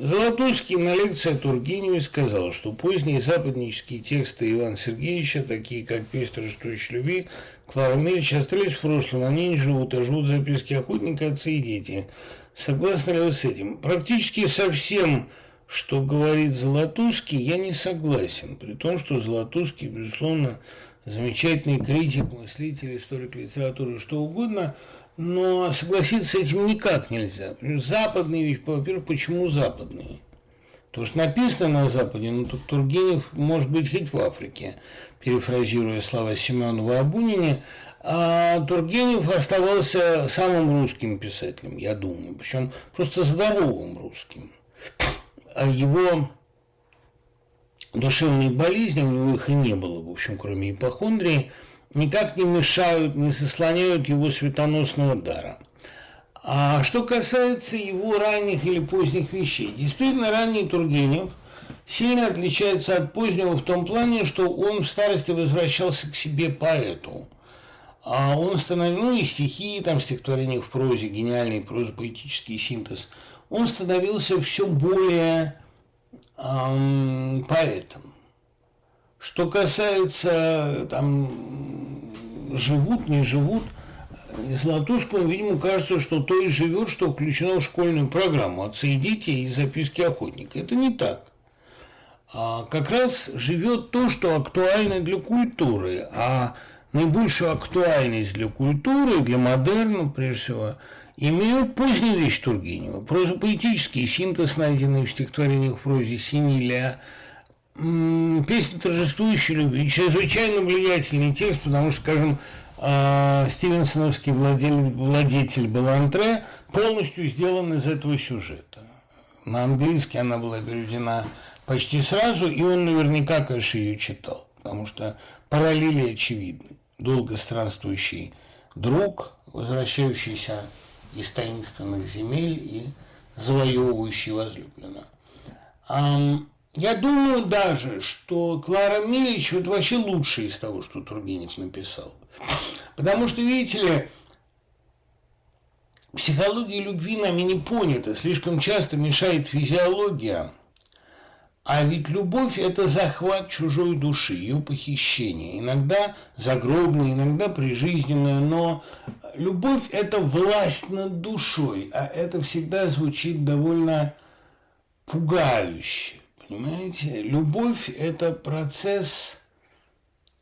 S2: Золотовский на лекции о Тургеневе сказал, что поздние западнические тексты Ивана Сергеевича, такие как «Песнь торжествующей любви», Клара Мельч, остались в прошлом, они не живут, а живут записки охотника, отцы и дети. Согласны ли вы с этим? Практически совсем, что говорит Золотузский, я не согласен, при том, что Золотузский, безусловно, замечательный критик, мыслитель, историк литературы, что угодно – но согласиться с этим никак нельзя. Западные вещи, во-первых, почему западные? То, что написано на Западе, ну тут Тургенев может быть хоть в Африке, перефразируя слова Семенова о а Тургенев оставался самым русским писателем, я думаю, причем просто здоровым русским. А его душевные болезни, у него их и не было, в общем, кроме ипохондрии – никак не мешают, не сослоняют его светоносного дара. А что касается его ранних или поздних вещей, действительно ранний Тургенев сильно отличается от позднего в том плане, что он в старости возвращался к себе поэту. А он становился, ну и стихи, там стихотворения в прозе, гениальный прозопоэтический синтез, он становился все более эм, поэтом. Что касается там живут, не живут, Златушкину, видимо, кажется, что то и живет, что включено в школьную программу «Отцы и дети» и записки охотника. Это не так. А как раз живет то, что актуально для культуры, а наибольшую актуальность для культуры, для модерна, прежде всего, имеют поздние вещи Тургенева. Прозопоэтический синтез, найденный в стихотворениях в прозе Синилия, Песня торжествующей любви чрезвычайно влиятельный текст, потому что, скажем, а, Стивенсоновский владелец, владетель Балантре полностью сделан из этого сюжета. На английский она была переведена почти сразу, и он наверняка, конечно, ее читал, потому что параллели очевидны. Долго странствующий друг, возвращающийся из таинственных земель и завоевывающий возлюбленную. Я думаю даже, что Клара Милич вот вообще лучшая из того, что Тургенев написал. Потому что, видите ли, психология любви нами не понята, слишком часто мешает физиология. А ведь любовь – это захват чужой души, ее похищение. Иногда загробное, иногда прижизненное, но любовь – это власть над душой, а это всегда звучит довольно пугающе. Понимаете, любовь – это процесс,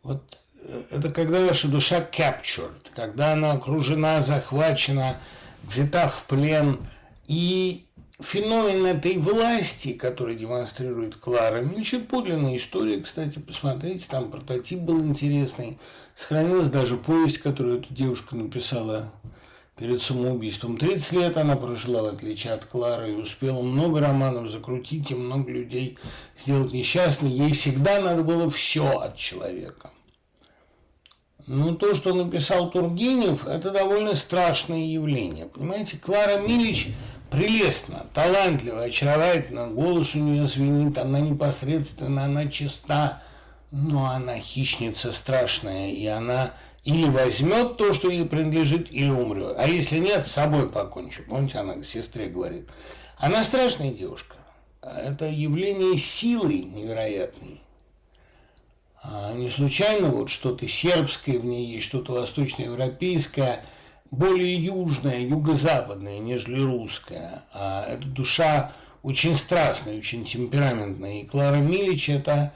S2: вот э, это когда ваша душа captured, когда она окружена, захвачена, взята в плен. И феномен этой власти, который демонстрирует Клара Мильчер, подлинная история, кстати, посмотрите, там прототип был интересный. Сохранилась даже повесть, которую эта девушка написала перед самоубийством. 30 лет она прожила, в отличие от Клары, и успела много романов закрутить и много людей сделать несчастной. Ей всегда надо было все от человека. Но то, что написал Тургенев, это довольно страшное явление. Понимаете, Клара Милич прелестна, талантлива, очаровательна, голос у нее звенит, она непосредственно, она чиста, но она хищница страшная, и она или возьмет то, что ей принадлежит, или умрет. А если нет, с собой покончу. Помните, она сестре говорит. Она страшная девушка. Это явление силы невероятной. А не случайно вот что-то сербское в ней есть, что-то восточноевропейское, более южное, юго-западное, нежели русское. А эта душа очень страстная, очень темпераментная. И Клара Милич – это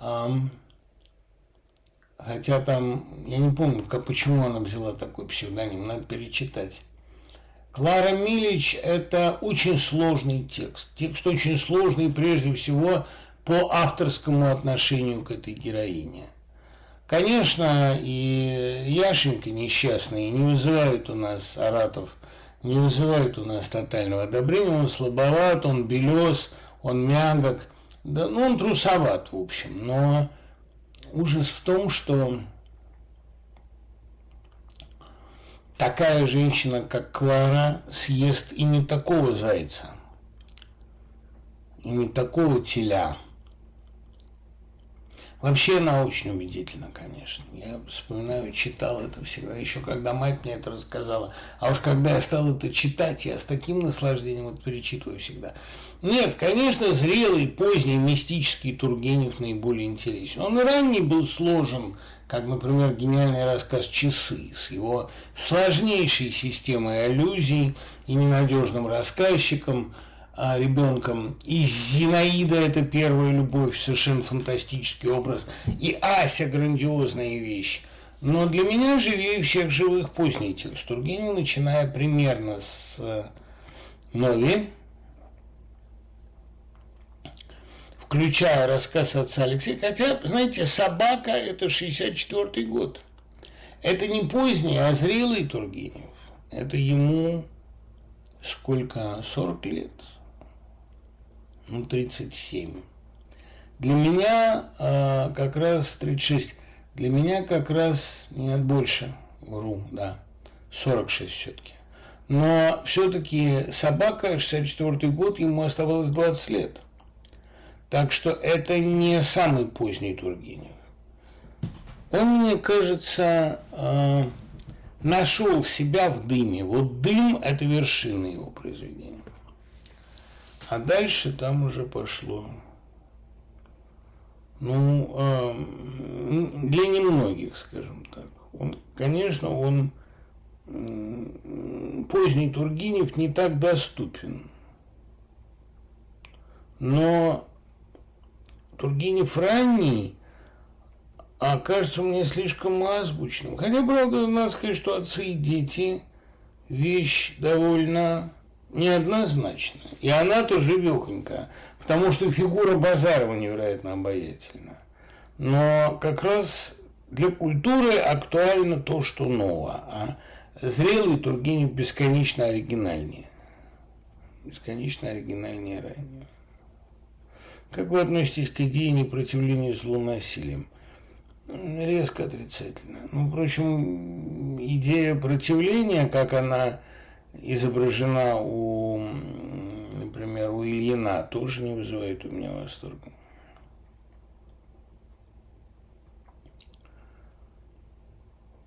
S2: эм, Хотя там, я не помню, как, почему она взяла такой псевдоним, надо перечитать. Клара Милич – это очень сложный текст. Текст очень сложный, прежде всего, по авторскому отношению к этой героине. Конечно, и Яшенька несчастный не вызывает у нас Аратов, не вызывает у нас тотального одобрения. Он слабоват, он белес, он мягок, да, ну, он трусоват, в общем, но ужас в том, что такая женщина, как Клара, съест и не такого зайца, и не такого теля. Вообще она очень убедительна, конечно. Я вспоминаю, читал это всегда, еще когда мать мне это рассказала. А уж когда я стал это читать, я с таким наслаждением это перечитываю всегда. Нет, конечно, зрелый, поздний, мистический Тургенев наиболее интересен. Он и ранний был сложен, как, например, гениальный рассказ «Часы» с его сложнейшей системой аллюзий и ненадежным рассказчиком – а, ребенком. И Зинаида – это первая любовь, совершенно фантастический образ. И Ася – грандиозная вещь. Но для меня живее всех живых поздний текст Тургенева, начиная примерно с э, Нови, включая рассказ отца Алексея. Хотя, знаете, «Собака» – это 64 год. Это не поздний, а зрелый Тургенев. Это ему сколько? 40 лет ну, 37. Для меня э, как раз 36. Для меня как раз нет больше, вру, да, 46 все-таки. Но все-таки собака, 64 год, ему оставалось 20 лет. Так что это не самый поздний Тургенев. Он, мне кажется, э, нашел себя в дыме. Вот дым – это вершина его произведения. А дальше там уже пошло. Ну, э, для немногих, скажем так. Он, конечно, он поздний Тургенев не так доступен. Но Тургенев ранний окажется мне слишком азбучным. Хотя, правда, надо сказать, что отцы и дети – вещь довольно неоднозначно. И она тоже живехонькая, потому что фигура Базарова невероятно обаятельна. Но как раз для культуры актуально то, что ново, а зрелый Тургенев бесконечно оригинальнее. Бесконечно оригинальнее ранее. Как вы относитесь к идее непротивления злу насилием? Резко отрицательно. Ну, впрочем, идея противления, как она изображена у, например, у Ильина, тоже не вызывает у меня восторга.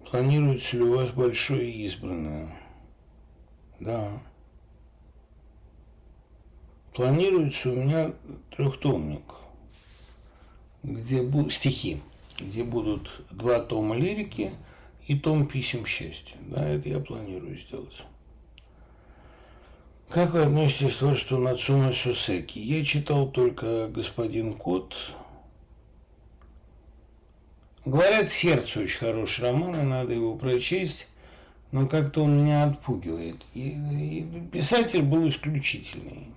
S2: Планируется ли у вас большое избранное? Да. Планируется у меня трехтомник, где будут стихи, где будут два тома лирики и том писем счастья. Да, это я планирую сделать. Как вы относитесь к творчеству Нацума Сусеки? Я читал только «Господин Кот». Говорят, «Сердце» очень хороший роман, и надо его прочесть, но как-то он меня отпугивает. И, и писатель был исключительный,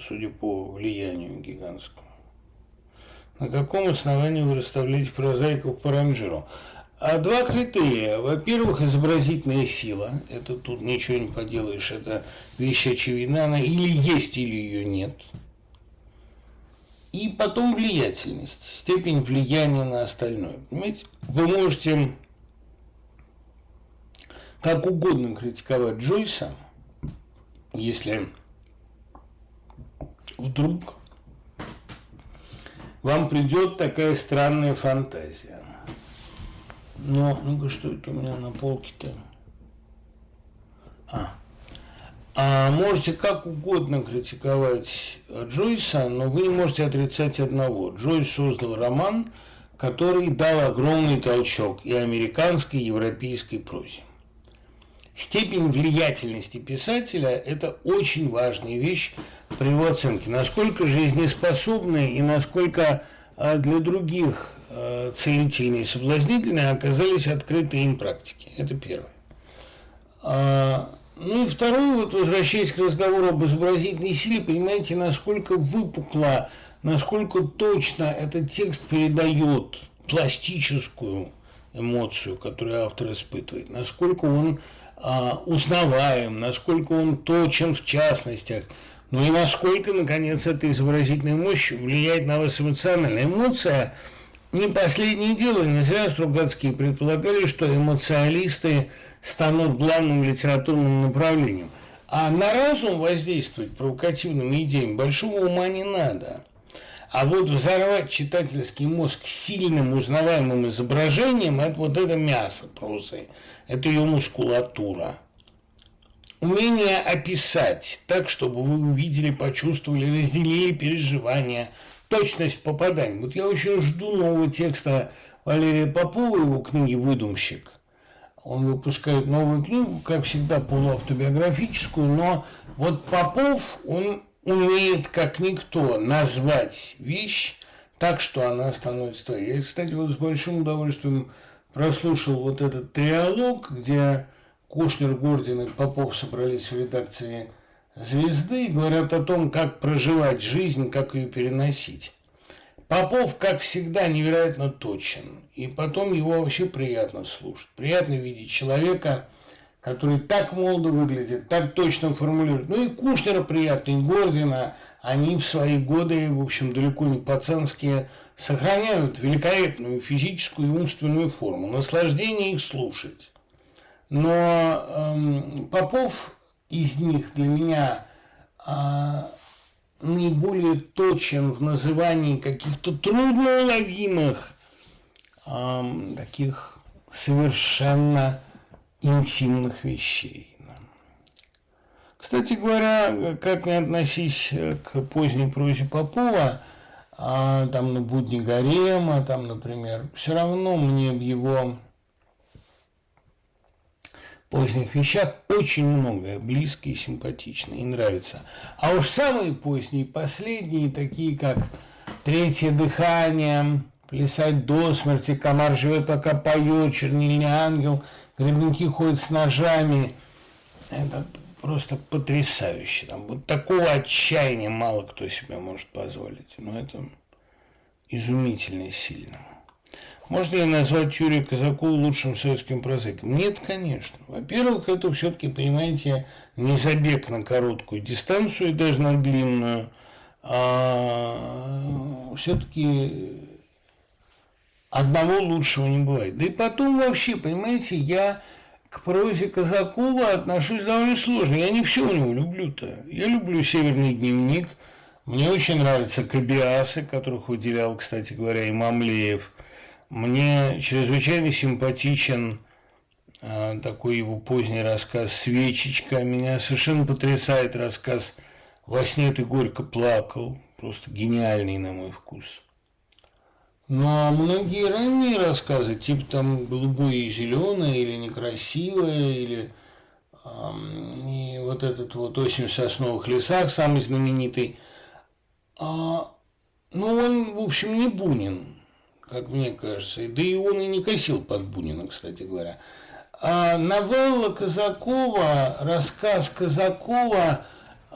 S2: судя по влиянию гигантскому. На каком основании вы расставляете прозаиков по ранжиру? А два критерия. Во-первых, изобразительная сила. Это тут ничего не поделаешь. Это вещь очевидна. Она или есть, или ее нет. И потом влиятельность, степень влияния на остальное. Понимаете, вы можете как угодно критиковать Джойса, если вдруг вам придет такая странная фантазия. Но, ну-ка, что это у меня на полке-то? А. а можете как угодно критиковать Джойса, но вы не можете отрицать одного. Джойс создал роман, который дал огромный толчок и американской, и европейской прозе. Степень влиятельности писателя – это очень важная вещь при его оценке. Насколько жизнеспособны и насколько а, для других Э, целительные и соблазнительные оказались открыты им практики. Это первое. А, ну и второе, вот возвращаясь к разговору об изобразительной силе, понимаете, насколько выпукло, насколько точно этот текст передает пластическую эмоцию, которую автор испытывает, насколько он а, узнаваем, насколько он точен в частностях, ну и насколько, наконец, эта изобразительная мощь влияет на вас эмоционально. Эмоция – не последнее дело, не зря Стругацкие предполагали, что эмоционалисты станут главным литературным направлением. А на разум воздействовать провокативными идеями большого ума не надо. А вот взорвать читательский мозг сильным узнаваемым изображением – это вот это мясо прозы, это ее мускулатура. Умение описать так, чтобы вы увидели, почувствовали, разделили переживания, точность попаданий. Вот я очень жду нового текста Валерия Попова, его книги «Выдумщик». Он выпускает новую книгу, как всегда, полуавтобиографическую, но вот Попов, он умеет, как никто, назвать вещь так, что она становится твоей. Я, кстати, вот с большим удовольствием прослушал вот этот триалог, где Кушнер, Гордин и Попов собрались в редакции «Звезды» и говорят о том, как проживать жизнь, как ее переносить. Попов, как всегда, невероятно точен. И потом его вообще приятно слушать. Приятно видеть человека, который так молодо выглядит, так точно формулирует. Ну и Кушнера приятно, и Гордина. Они в свои годы, в общем, далеко не пацанские, сохраняют великолепную физическую и умственную форму. Наслаждение их слушать. Но эм, Попов из них для меня э, наиболее точен в назывании каких-то трудноуловимых э, таких совершенно интимных вещей. Кстати говоря, как не относись к поздней прозе Попова, а, там на будни Гарема, там, например, все равно мне в его поздних вещах очень многое близкое и симпатичное и нравится. А уж самые поздние, последние, такие как «Третье дыхание», «Плясать до смерти», «Комар живет, пока поет», «Чернильный ангел», «Грибники ходят с ножами». Это просто потрясающе. Там вот такого отчаяния мало кто себе может позволить. Но это изумительно и сильно. Можно ли назвать Юрия Казакова лучшим советским прозаиком? Нет, конечно. Во-первых, это все-таки, понимаете, не забег на короткую дистанцию и даже на длинную, а все-таки одного лучшего не бывает. Да и потом вообще, понимаете, я к прозе Казакова отношусь довольно сложно. Я не все у него люблю-то. Я люблю «Северный дневник», мне очень нравятся кабиасы, которых выделял, кстати говоря, и Мамлеев. Мне чрезвычайно симпатичен э, такой его поздний рассказ «Свечечка». Меня совершенно потрясает рассказ «Во сне ты горько плакал». Просто гениальный на мой вкус. Ну, а многие ранние рассказы, типа там «Голубое и зеленое» или «Некрасивое», или эм, вот этот вот «Осень в сосновых лесах», самый знаменитый, а, ну, он, в общем, не Бунин как мне кажется. Да и он и не косил под Бунина, кстати говоря. А новелла Казакова, рассказ Казакова,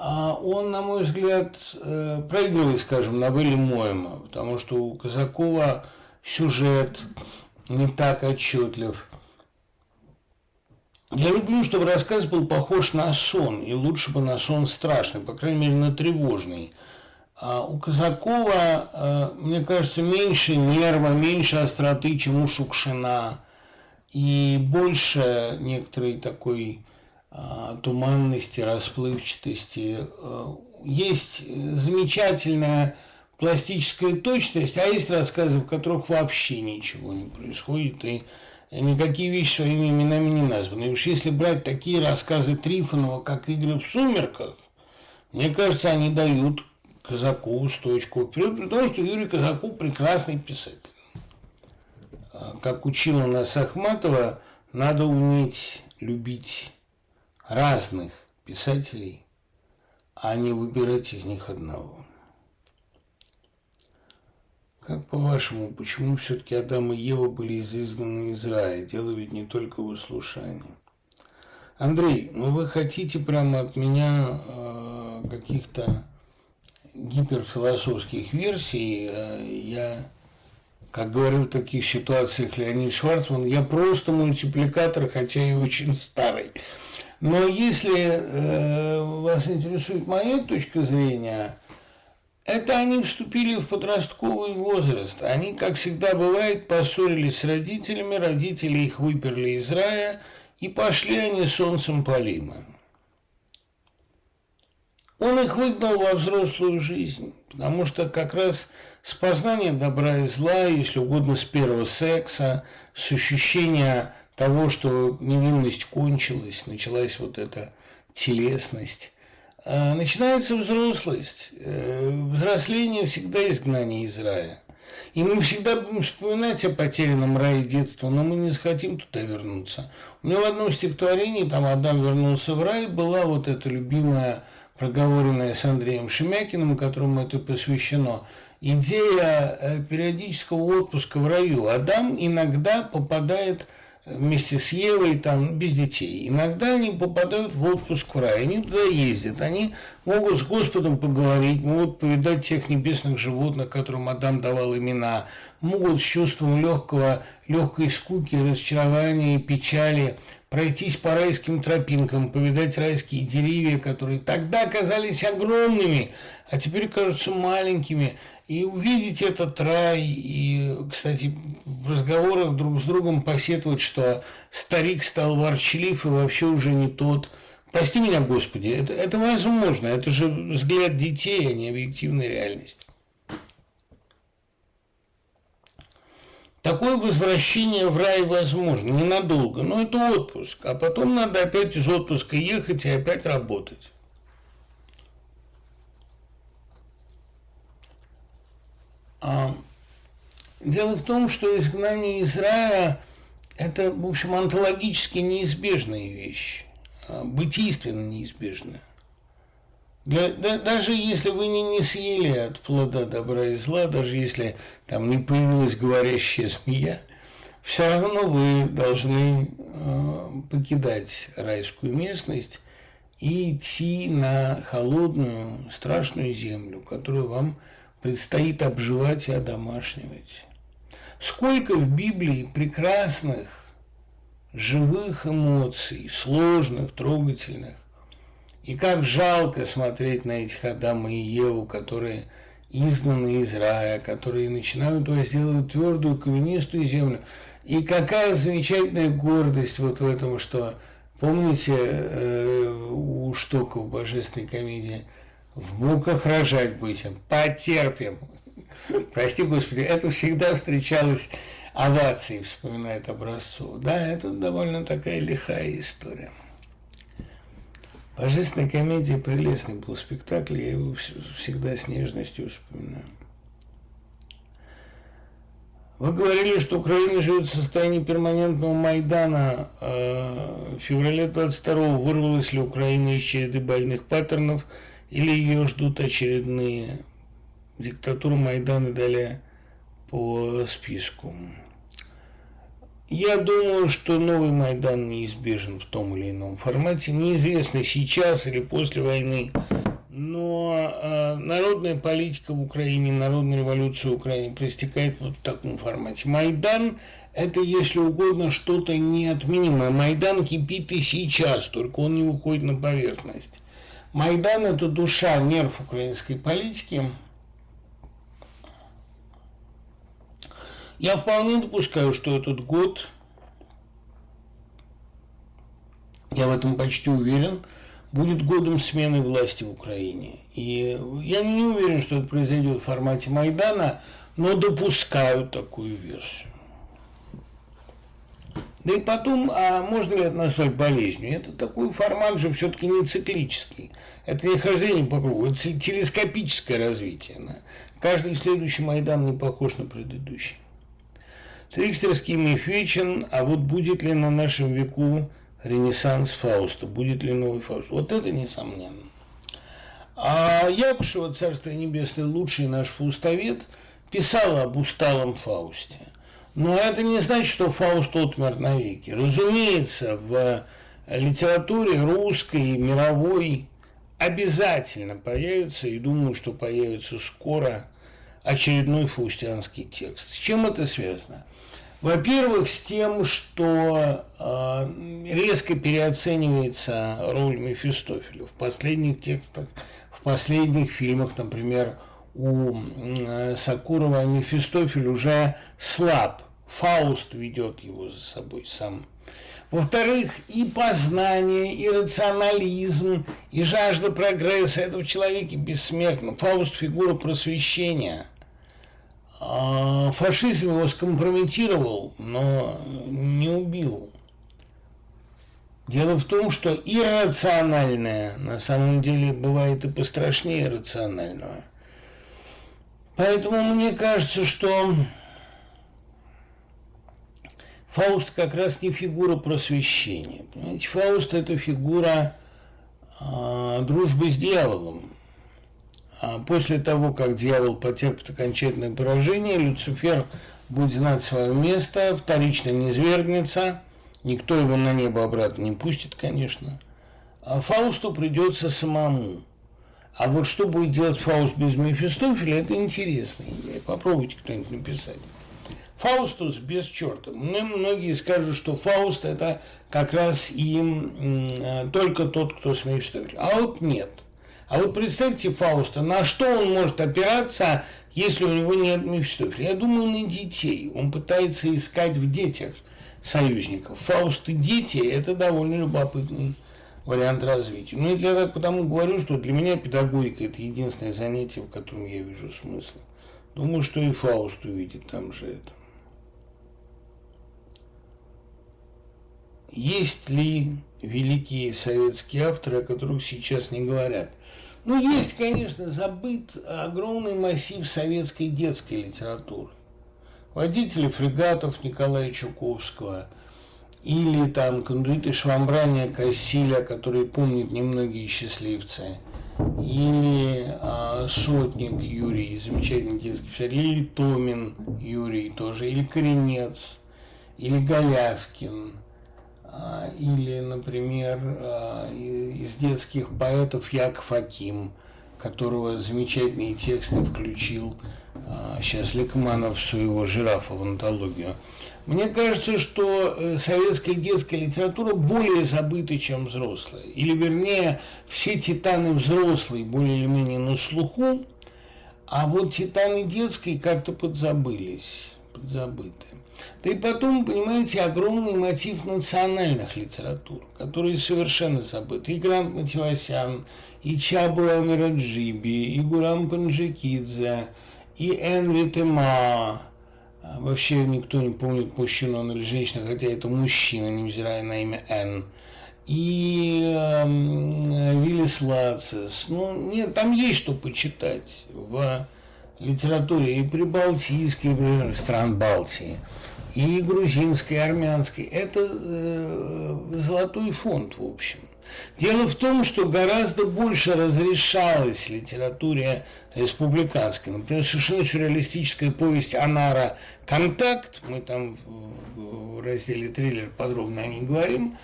S2: он, на мой взгляд, э, проигрывает, скажем, новелле Моема, потому что у Казакова сюжет не так отчетлив. Я люблю, чтобы рассказ был похож на сон, и лучше бы на сон страшный, по крайней мере, на тревожный. А у Казакова, э, мне кажется, меньше нерва, меньше остроты, чем у Шукшина, и больше некоторой такой а, туманности, расплывчатости. Э, есть замечательная пластическая точность, а есть рассказы, в которых вообще ничего не происходит, и никакие вещи своими именами не названы. И уж если брать такие рассказы Трифонова, как «Игры в сумерках», мне кажется, они дают Казакову стойку вперед, при том, что Юрий Казаков прекрасный писатель. А, как учила нас Ахматова, надо уметь любить разных писателей, а не выбирать из них одного. Как по-вашему, почему все-таки Адам и Ева были изгнаны из рая? Дело ведь не только в услушании. Андрей, ну вы хотите прямо от меня э, каких-то гиперфилософских версий. Э, я, как говорил в таких ситуациях Леонид Шварцман, я просто мультипликатор, хотя и очень старый. Но если э, вас интересует моя точка зрения, это они вступили в подростковый возраст. Они, как всегда бывает, поссорились с родителями, родители их выперли из рая, и пошли они солнцем полима. Он их выгнал во взрослую жизнь, потому что как раз с познания добра и зла, если угодно, с первого секса, с ощущения того, что невинность кончилась, началась вот эта телесность, а начинается взрослость. Э, взросление всегда изгнание из рая. И мы всегда будем вспоминать о потерянном рае детства, но мы не захотим туда вернуться. У меня в одном стихотворении, там Адам вернулся в рай, была вот эта любимая, проговоренная с Андреем Шемякиным, которому это посвящено, идея э, периодического отпуска в раю. Адам иногда попадает вместе с Евой, там, без детей. Иногда они попадают в отпуск в рай, они туда ездят, они могут с Господом поговорить, могут повидать тех небесных животных, которым Адам давал имена, могут с чувством легкого, легкой скуки, разочарования и печали пройтись по райским тропинкам, повидать райские деревья, которые тогда казались огромными, а теперь кажутся маленькими – и увидеть этот рай, и, кстати, в разговорах друг с другом посетовать, что старик стал ворчлив и вообще уже не тот. Прости меня, Господи, это, это возможно, это же взгляд детей, а не объективная реальность. Такое возвращение в рай возможно, ненадолго, но это отпуск, а потом надо опять из отпуска ехать и опять работать. Дело в том, что изгнание из рая – это, в общем, онтологически неизбежная вещь, а, бытийственно неизбежная. Для, да, даже если вы не, не съели от плода добра и зла, даже если там не появилась говорящая змея, все равно вы должны э, покидать райскую местность и идти на холодную, страшную землю, которую вам предстоит обживать и одомашнивать. Сколько в Библии прекрасных, живых эмоций, сложных, трогательных. И как жалко смотреть на этих Адама и Еву, которые изгнаны из рая, которые начинают возделывать твердую каменистую землю. И какая замечательная гордость вот в этом, что, помните, э, у Штока в божественной комедии – в муках рожать будем, потерпим. Прости, Господи, это всегда встречалось овацией, вспоминает Образцов. Да, это довольно такая лихая история. Божественная комедия прелестный был спектакль, я его всегда с нежностью вспоминаю. Вы говорили, что Украина живет в состоянии перманентного Майдана. А, в феврале 22-го вырвалась ли Украина из череды больных паттернов – или ее ждут очередные диктатуры Майдана далее по списку. Я думаю, что новый Майдан неизбежен в том или ином формате. Неизвестно сейчас или после войны. Но э, народная политика в Украине, народная революция в Украине проистекает вот в таком формате. Майдан – это, если угодно, что-то неотменимое. Майдан кипит и сейчас, только он не выходит на поверхность. Майдан – это душа, нерв украинской политики. Я вполне допускаю, что этот год, я в этом почти уверен, будет годом смены власти в Украине. И я не уверен, что это произойдет в формате Майдана, но допускаю такую версию. Да и потом, а можно ли это назвать болезнью? Это такой формат же все-таки не циклический. Это не хождение по кругу, это телескопическое развитие. Да? Каждый следующий Майдан не похож на предыдущий. Трикстерский миф вечен, а вот будет ли на нашем веку ренессанс Фауста, будет ли новый Фауст? Вот это несомненно. А Якушева, Царство Небесное, лучший наш фаустовед, писала об усталом Фаусте – но это не значит, что Фауст отмер навеки. Разумеется, в литературе русской, мировой обязательно появится, и думаю, что появится скоро, очередной фаустианский текст. С чем это связано? Во-первых, с тем, что э, резко переоценивается роль Мефистофеля. В последних текстах, в последних фильмах, например, у э, Сакурова Мефистофель уже слаб Фауст ведет его за собой сам. Во-вторых, и познание, и рационализм, и жажда прогресса этого человека бессмертно. Фауст – фигура просвещения. А фашизм его скомпрометировал, но не убил. Дело в том, что иррациональное на самом деле бывает и пострашнее рационального. Поэтому мне кажется, что Фауст как раз не фигура просвещения. Понимаете, Фауст – это фигура э, дружбы с дьяволом. А после того, как дьявол потерпит окончательное поражение, Люцифер будет знать свое место, вторично не свергнется, никто его на небо обратно не пустит, конечно. А Фаусту придется самому. А вот что будет делать Фауст без Мефистофеля, это интересная. Попробуйте кто-нибудь написать. Фаустус без черта. Ну, многие скажут, что Фауст это как раз и э, только тот, кто с Мефистофелем. А вот нет. А вот представьте Фауста, на что он может опираться, если у него нет Мефистофеля? Я думаю, на детей. Он пытается искать в детях союзников. Фауст и дети – это довольно любопытный вариант развития. Ну, я так потому говорю, что для меня педагогика – это единственное занятие, в котором я вижу смысл. Думаю, что и Фауст увидит там же это. Есть ли великие советские авторы, о которых сейчас не говорят? Ну, есть, конечно, забыт огромный массив советской детской литературы. Водители фрегатов Николая Чуковского или там кондуиты Швамбрания Кассиля, которые помнят немногие счастливцы, или а, Сотник Юрий, замечательный детский писатель, или Томин Юрий тоже, или Коренец, или Голявкин – или, например, а, из детских поэтов Яков Аким, которого замечательные тексты включил сейчас а, Ликманов в своего жирафа в антологию. Мне кажется, что э, советская детская литература более забыта, чем взрослая. Или, вернее, все титаны взрослые более или менее на слуху, а вот титаны детской как-то подзабылись, подзабыты. Да и потом, понимаете, огромный мотив национальных литератур, которые совершенно забыты. И Грант Мативасян, и Чабу Амираджиби, и Гурам Панджикидзе, и Энри Тема. А вообще никто не помнит, мужчина он или женщина, хотя это мужчина, невзирая на имя Н. И э, Виллис Лацис. Ну, нет, там есть что почитать в литературе и прибалтийской, и стран Балтии, и грузинской, и армянской. Это э, золотой фонд, в общем. Дело в том, что гораздо больше разрешалось литературе республиканской. Например, совершенно сюрреалистическая повесть Анара «Контакт», мы там в разделе «Триллер» подробно о ней говорим,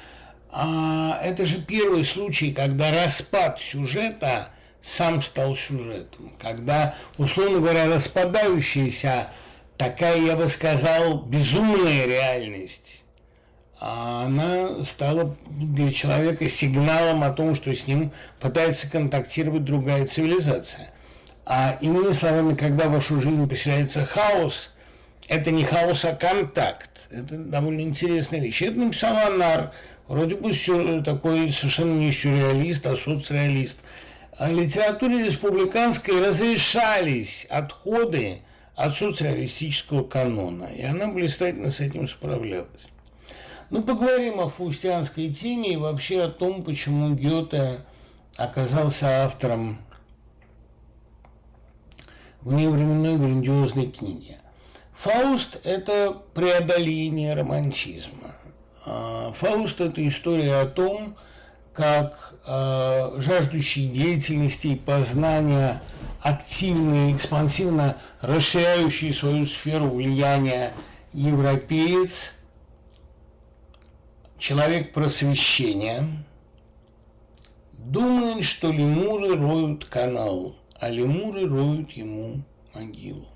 S2: а это же первый случай, когда распад сюжета – сам стал сюжетом, когда, условно говоря, распадающаяся такая, я бы сказал, безумная реальность, а она стала для человека сигналом о том, что с ним пытается контактировать другая цивилизация. А иными словами, когда в вашу жизнь поселяется хаос, это не хаос, а контакт. Это довольно интересная вещь. Это написал Анар, вроде бы такой совершенно не сюрреалист, а соцреалист – литературе республиканской разрешались отходы от социалистического канона, и она блистательно с этим справлялась. Ну, поговорим о фаустианской теме и вообще о том, почему Гёте оказался автором вневременной грандиозной книги. Фауст – это преодоление романтизма. А Фауст – это история о том, как э, жаждущий деятельности и познания, активный, экспансивно расширяющий свою сферу влияния европеец, человек просвещения, думает, что лемуры роют канал, а лемуры роют ему могилу.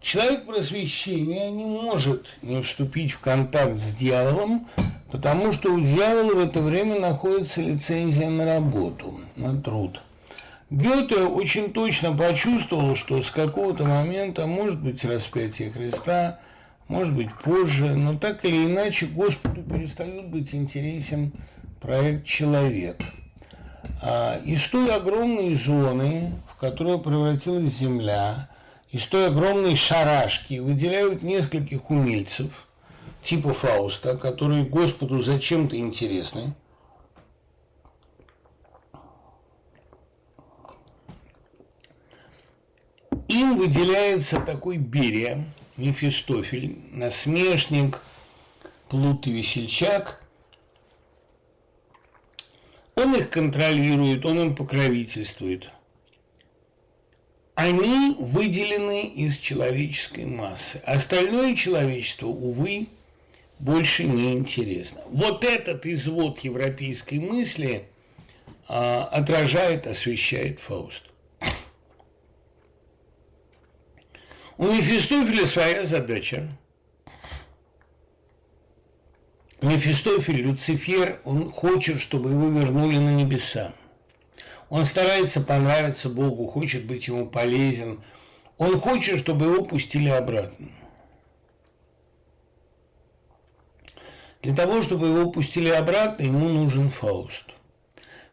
S2: Человек просвещения не может не вступить в контакт с дьяволом, потому что у дьявола в это время находится лицензия на работу, на труд. Гёте очень точно почувствовал, что с какого-то момента может быть распятие Христа, может быть, позже, но так или иначе Господу перестает быть интересен проект «Человек». А, из той огромной зоны, в которую превратилась Земля, из той огромной шарашки выделяют нескольких умельцев, типа Фауста, которые Господу зачем-то интересны. Им выделяется такой Берия, Мефистофель, насмешник, плут и весельчак. Он их контролирует, он им покровительствует. Они выделены из человеческой массы. Остальное человечество, увы, больше не интересно. Вот этот извод европейской мысли а, отражает, освещает Фауст. У Мефистофеля своя задача. Мефистофель, Люцифер, он хочет, чтобы его вернули на небеса. Он старается понравиться Богу, хочет быть ему полезен. Он хочет, чтобы его пустили обратно. Для того, чтобы его пустили обратно, ему нужен Фауст.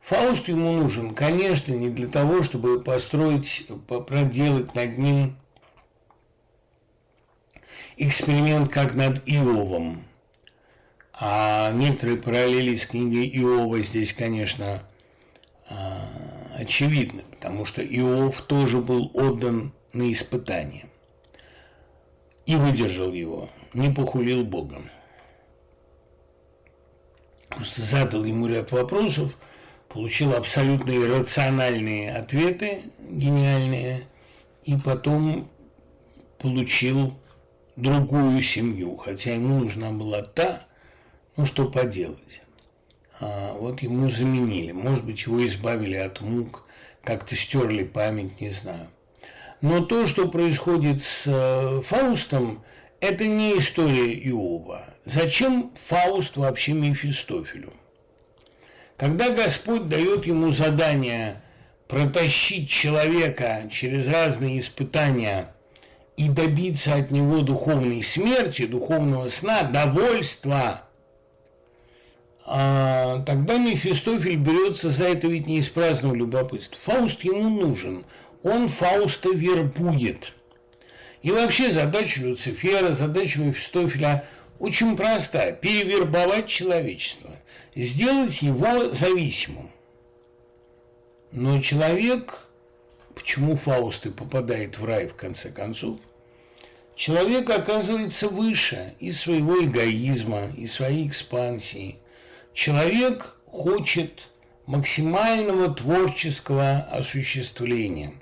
S2: Фауст ему нужен, конечно, не для того, чтобы построить, проделать над ним эксперимент как над Иовом. А некоторые параллели с книгой Иова здесь, конечно, а, очевидны, потому что Иов тоже был отдан на испытание и выдержал его, не похулил Бога. Просто задал ему ряд вопросов, получил абсолютно иррациональные ответы, гениальные, и потом получил другую семью, хотя ему нужна была та, ну что поделать. А вот ему заменили. Может быть, его избавили от мук, как-то стерли память, не знаю. Но то, что происходит с э, Фаустом, это не история Иова. Зачем Фауст вообще Мефистофелю? Когда Господь дает ему задание протащить человека через разные испытания – и добиться от него духовной смерти, духовного сна, довольства, а, тогда Мефистофель берется за это ведь не из праздного любопытства. Фауст ему нужен, он Фауста вербует. И вообще задача Люцифера, задача Мефистофеля очень проста – перевербовать человечество, сделать его зависимым. Но человек, почему Фауст и попадает в рай в конце концов, Человек оказывается выше и своего эгоизма, и своей экспансии. Человек хочет максимального творческого осуществления.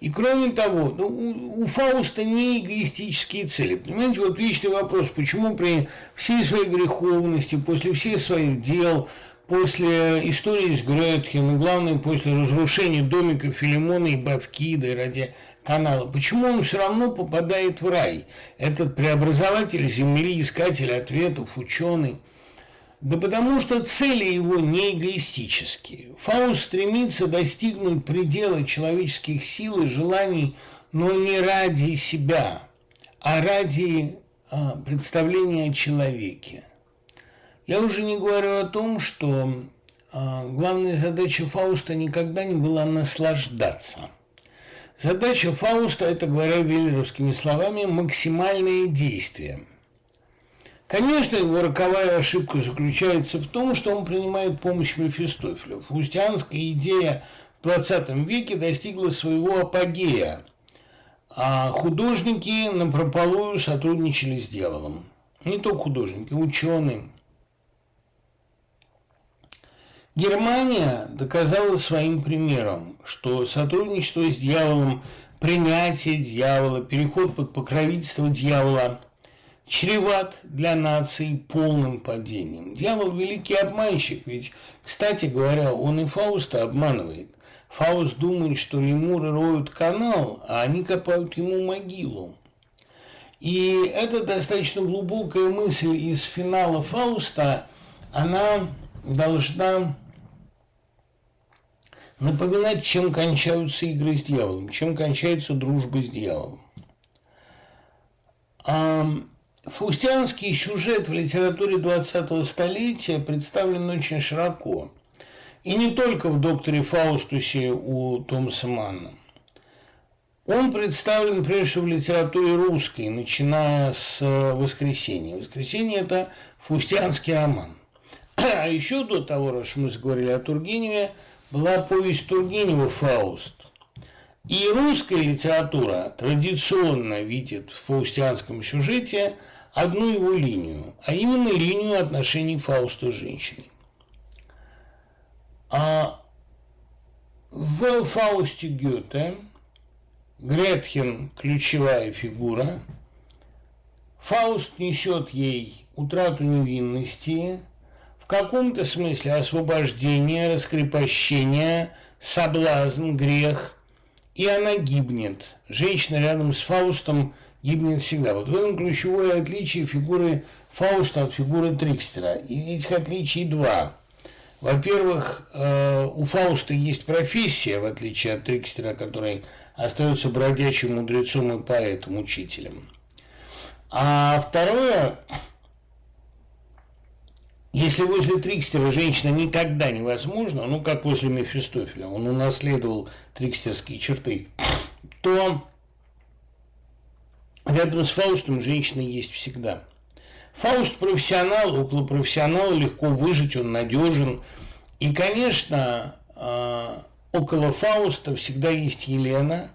S2: И кроме того, ну, у, Фауста не эгоистические цели. Понимаете, вот вечный вопрос, почему при всей своей греховности, после всех своих дел, после истории с Гретхен, главное, после разрушения домика Филимона и Бавкиды ради канала, почему он все равно попадает в рай? Этот преобразователь Земли, искатель ответов, ученый. Да потому что цели его не эгоистические. Фауст стремится достигнуть предела человеческих сил и желаний, но не ради себя, а ради а, представления о человеке. Я уже не говорю о том, что э, главная задача Фауста никогда не была наслаждаться. Задача Фауста, это говоря веллеровскими словами, максимальные действия. Конечно, его роковая ошибка заключается в том, что он принимает помощь Мефистофеля. Фаустианская идея в 20 веке достигла своего апогея, а художники на прополую сотрудничали с дьяволом. Не только художники, ученые – Германия доказала своим примером, что сотрудничество с дьяволом, принятие дьявола, переход под покровительство дьявола чреват для нации полным падением. Дьявол – великий обманщик, ведь, кстати говоря, он и Фауста обманывает. Фауст думает, что лемуры роют канал, а они копают ему могилу. И эта достаточно глубокая мысль из финала Фауста, она должна напоминать, чем кончаются игры с дьяволом, чем кончается дружба с дьяволом. А Фаустианский сюжет в литературе 20-го столетия представлен очень широко. И не только в «Докторе Фаустусе» у Томаса Манна. Он представлен прежде в литературе русской, начиная с «Воскресенья». «Воскресенье» – это фаустианский роман. А еще до того, раз мы заговорили о Тургеневе, была повесть Тургенева «Фауст». И русская литература традиционно видит в фаустианском сюжете одну его линию, а именно линию отношений Фауста с женщиной. А в Фаусте Гёте Гретхен – ключевая фигура. Фауст несет ей утрату невинности, в каком-то смысле освобождение, раскрепощение, соблазн, грех – и она гибнет. Женщина рядом с Фаустом гибнет всегда. Вот в этом ключевое отличие фигуры Фауста от фигуры Трикстера. И этих отличий два. Во-первых, э, у Фауста есть профессия, в отличие от Трикстера, который остается бродячим мудрецом и поэтом, учителем. А второе, если возле Трикстера женщина никогда невозможна, ну, как возле Мефистофеля, он унаследовал трикстерские черты, то рядом с Фаустом женщина есть всегда. Фауст профессионал, около профессионала легко выжить, он надежен. И, конечно, а, около Фауста всегда есть Елена,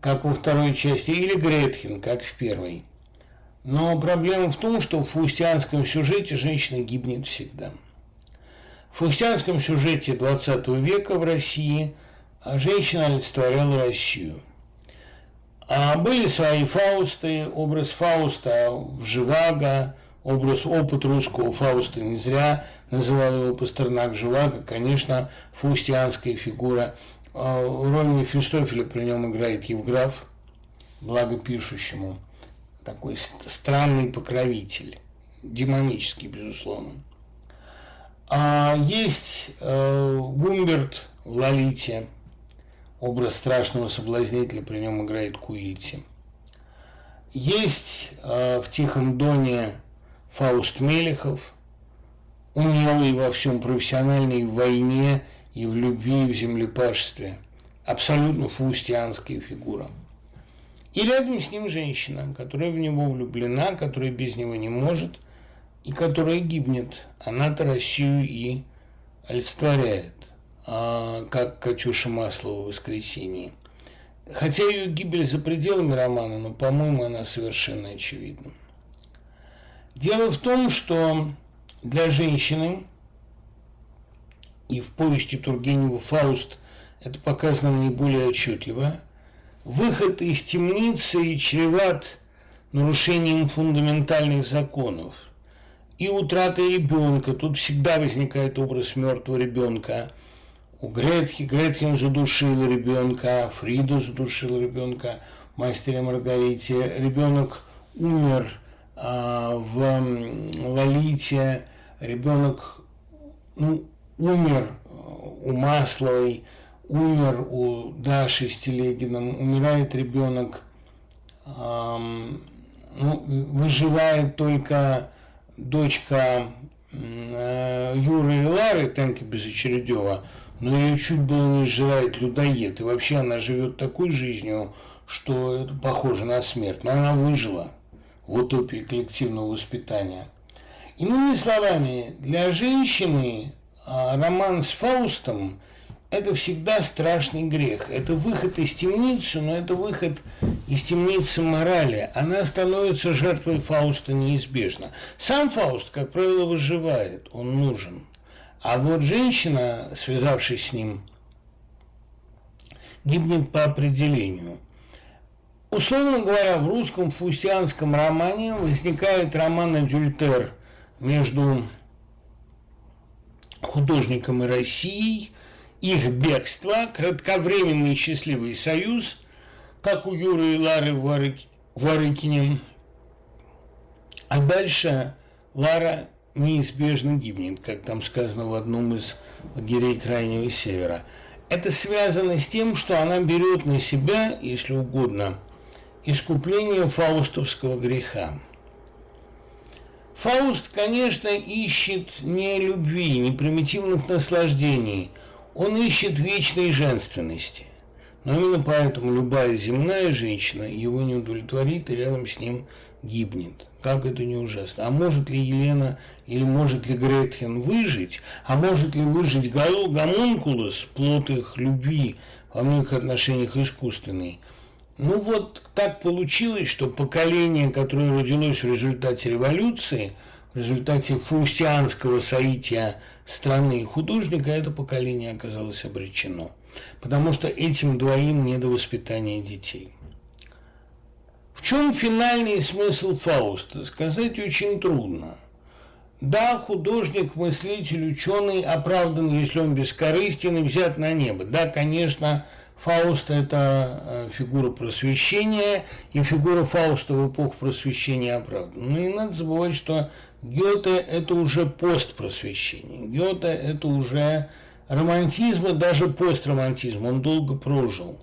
S2: как во второй части, или Гретхен, как в первой – но проблема в том, что в фаустианском сюжете женщина гибнет всегда. В фаустианском сюжете 20 века в России женщина олицетворяла Россию. А были свои Фаусты, образ Фауста в Живаго, образ, опыт русского Фауста не зря называл его Пастернак Живаго, конечно, фаустианская фигура. А, роль Мефистофеля при нем играет Евграф, благопишущему такой странный покровитель, демонический, безусловно. А есть э, Гумберт в Лолите, образ страшного соблазнителя, при нем играет Куильти. Есть э, в Тихом Доне Фауст Мелехов, умелый во всем, профессиональный в войне, и в любви, и в землепашестве. Абсолютно фаустианская фигура. И рядом с ним женщина, которая в него влюблена, которая без него не может и которая гибнет. Она-то Россию и олицетворяет, а, как Катюша Маслова в «Воскресенье». Хотя ее гибель за пределами романа, но, по-моему, она совершенно очевидна. Дело в том, что для женщины, и в повести Тургенева «Фауст» это показано наиболее отчетливо, Выход из темницы чреват нарушением фундаментальных законов и утратой ребенка. Тут всегда возникает образ мертвого ребенка. У Гретхи Гретхен задушила ребенка, Фрида задушила ребенка, мастере Маргарите. Ребенок умер а, в Лолите, ребенок ну, умер у Масловой, умер у Даши с Телегином, умирает ребенок, эм, ну, выживает только дочка э, Юры и Лары, Тенки Безочередева, но ее чуть было не сжирает людоед. И вообще она живет такой жизнью, что это похоже на смерть. Но она выжила в утопии коллективного воспитания. Иными словами, для женщины а, роман с Фаустом – это всегда страшный грех. Это выход из темницы, но это выход из темницы морали. Она становится жертвой Фауста неизбежно. Сам Фауст, как правило, выживает, он нужен. А вот женщина, связавшись с ним, гибнет по определению. Условно говоря, в русском фаустианском романе возникает роман «Адюльтер» между художником и Россией – их бегство, кратковременный счастливый союз, как у Юры и Лары Варыкинем. А дальше Лара неизбежно гибнет, как там сказано в одном из лагерей Крайнего Севера. Это связано с тем, что она берет на себя, если угодно, искупление фаустовского греха. Фауст, конечно, ищет не любви, не примитивных наслаждений. Он ищет вечной женственности. Но именно поэтому любая земная женщина его не удовлетворит и рядом с ним гибнет. Как это не ужасно. А может ли Елена или может ли Гретхен выжить? А может ли выжить гомункулус, плод их любви, во многих отношениях искусственный? Ну вот так получилось, что поколение, которое родилось в результате революции, в результате фаустианского соития страны и художника, это поколение оказалось обречено. Потому что этим двоим не до воспитания детей. В чем финальный смысл Фауста? Сказать очень трудно. Да, художник, мыслитель, ученый оправдан, если он бескорыстен и взят на небо. Да, конечно, Фауст – это э, фигура просвещения, и фигура Фауста в эпоху просвещения оправдана. Но не надо забывать, что Гёте – это уже постпросвещение. Гёте – это уже романтизм и даже постромантизм. Он долго прожил.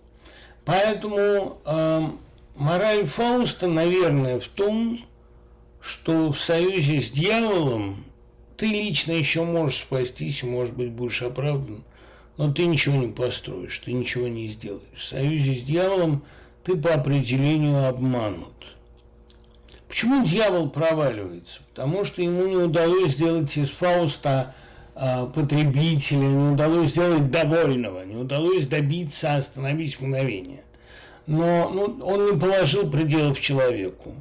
S2: Поэтому э, Мораль Фауста, наверное, в том, что в союзе с дьяволом ты лично еще можешь спастись, может быть, будешь оправдан, но ты ничего не построишь, ты ничего не сделаешь. В союзе с дьяволом ты по определению обманут. Почему дьявол проваливается? Потому что ему не удалось сделать из Фауста а, потребителя, не удалось сделать довольного, не удалось добиться остановить мгновение но ну, он не положил пределов человеку.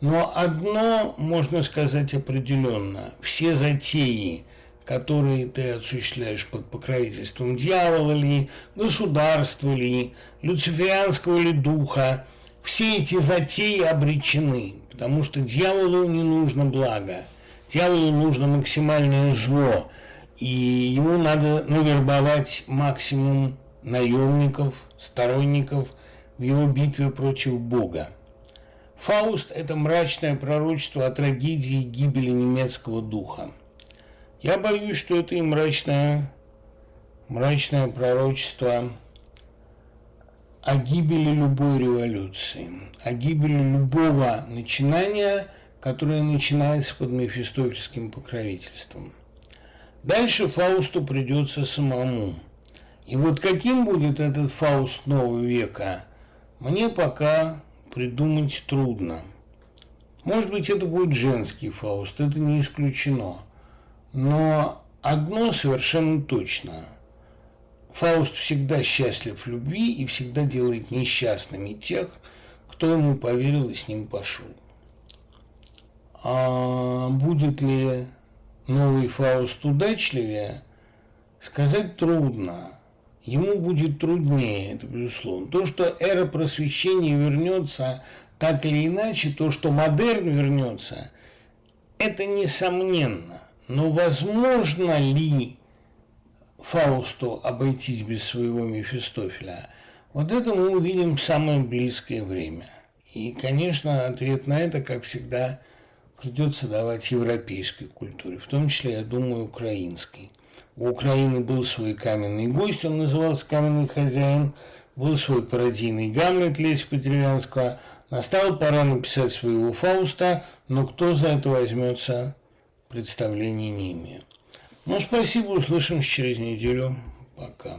S2: Но одно можно сказать определенно. Все затеи, которые ты осуществляешь под покровительством дьявола ли, государства ли, люциферианского ли духа, все эти затеи обречены, потому что дьяволу не нужно благо, дьяволу нужно максимальное зло, и ему надо навербовать максимум наемников, сторонников – в его битве против Бога. Фауст – это мрачное пророчество о трагедии и гибели немецкого духа. Я боюсь, что это и мрачное, мрачное пророчество о гибели любой революции, о гибели любого начинания, которое начинается под мефистофельским покровительством. Дальше Фаусту придется самому. И вот каким будет этот Фауст нового века – мне пока придумать трудно. Может быть, это будет женский Фауст, это не исключено. Но одно совершенно точно. Фауст всегда счастлив в любви и всегда делает несчастными тех, кто ему поверил и с ним пошел. А будет ли новый Фауст удачливее, сказать трудно ему будет труднее, это безусловно. То, что эра просвещения вернется так или иначе, то, что модерн вернется, это несомненно. Но возможно ли Фаусту обойтись без своего Мефистофеля? Вот это мы увидим в самое близкое время. И, конечно, ответ на это, как всегда, придется давать европейской культуре, в том числе, я думаю, украинской. У Украины был свой каменный гость, он назывался каменный хозяин, был свой пародийный Гамлет Лесика Деревянского. Настала пора написать своего Фауста, но кто за это возьмется, представления не имею. Ну, спасибо, услышимся через неделю. Пока.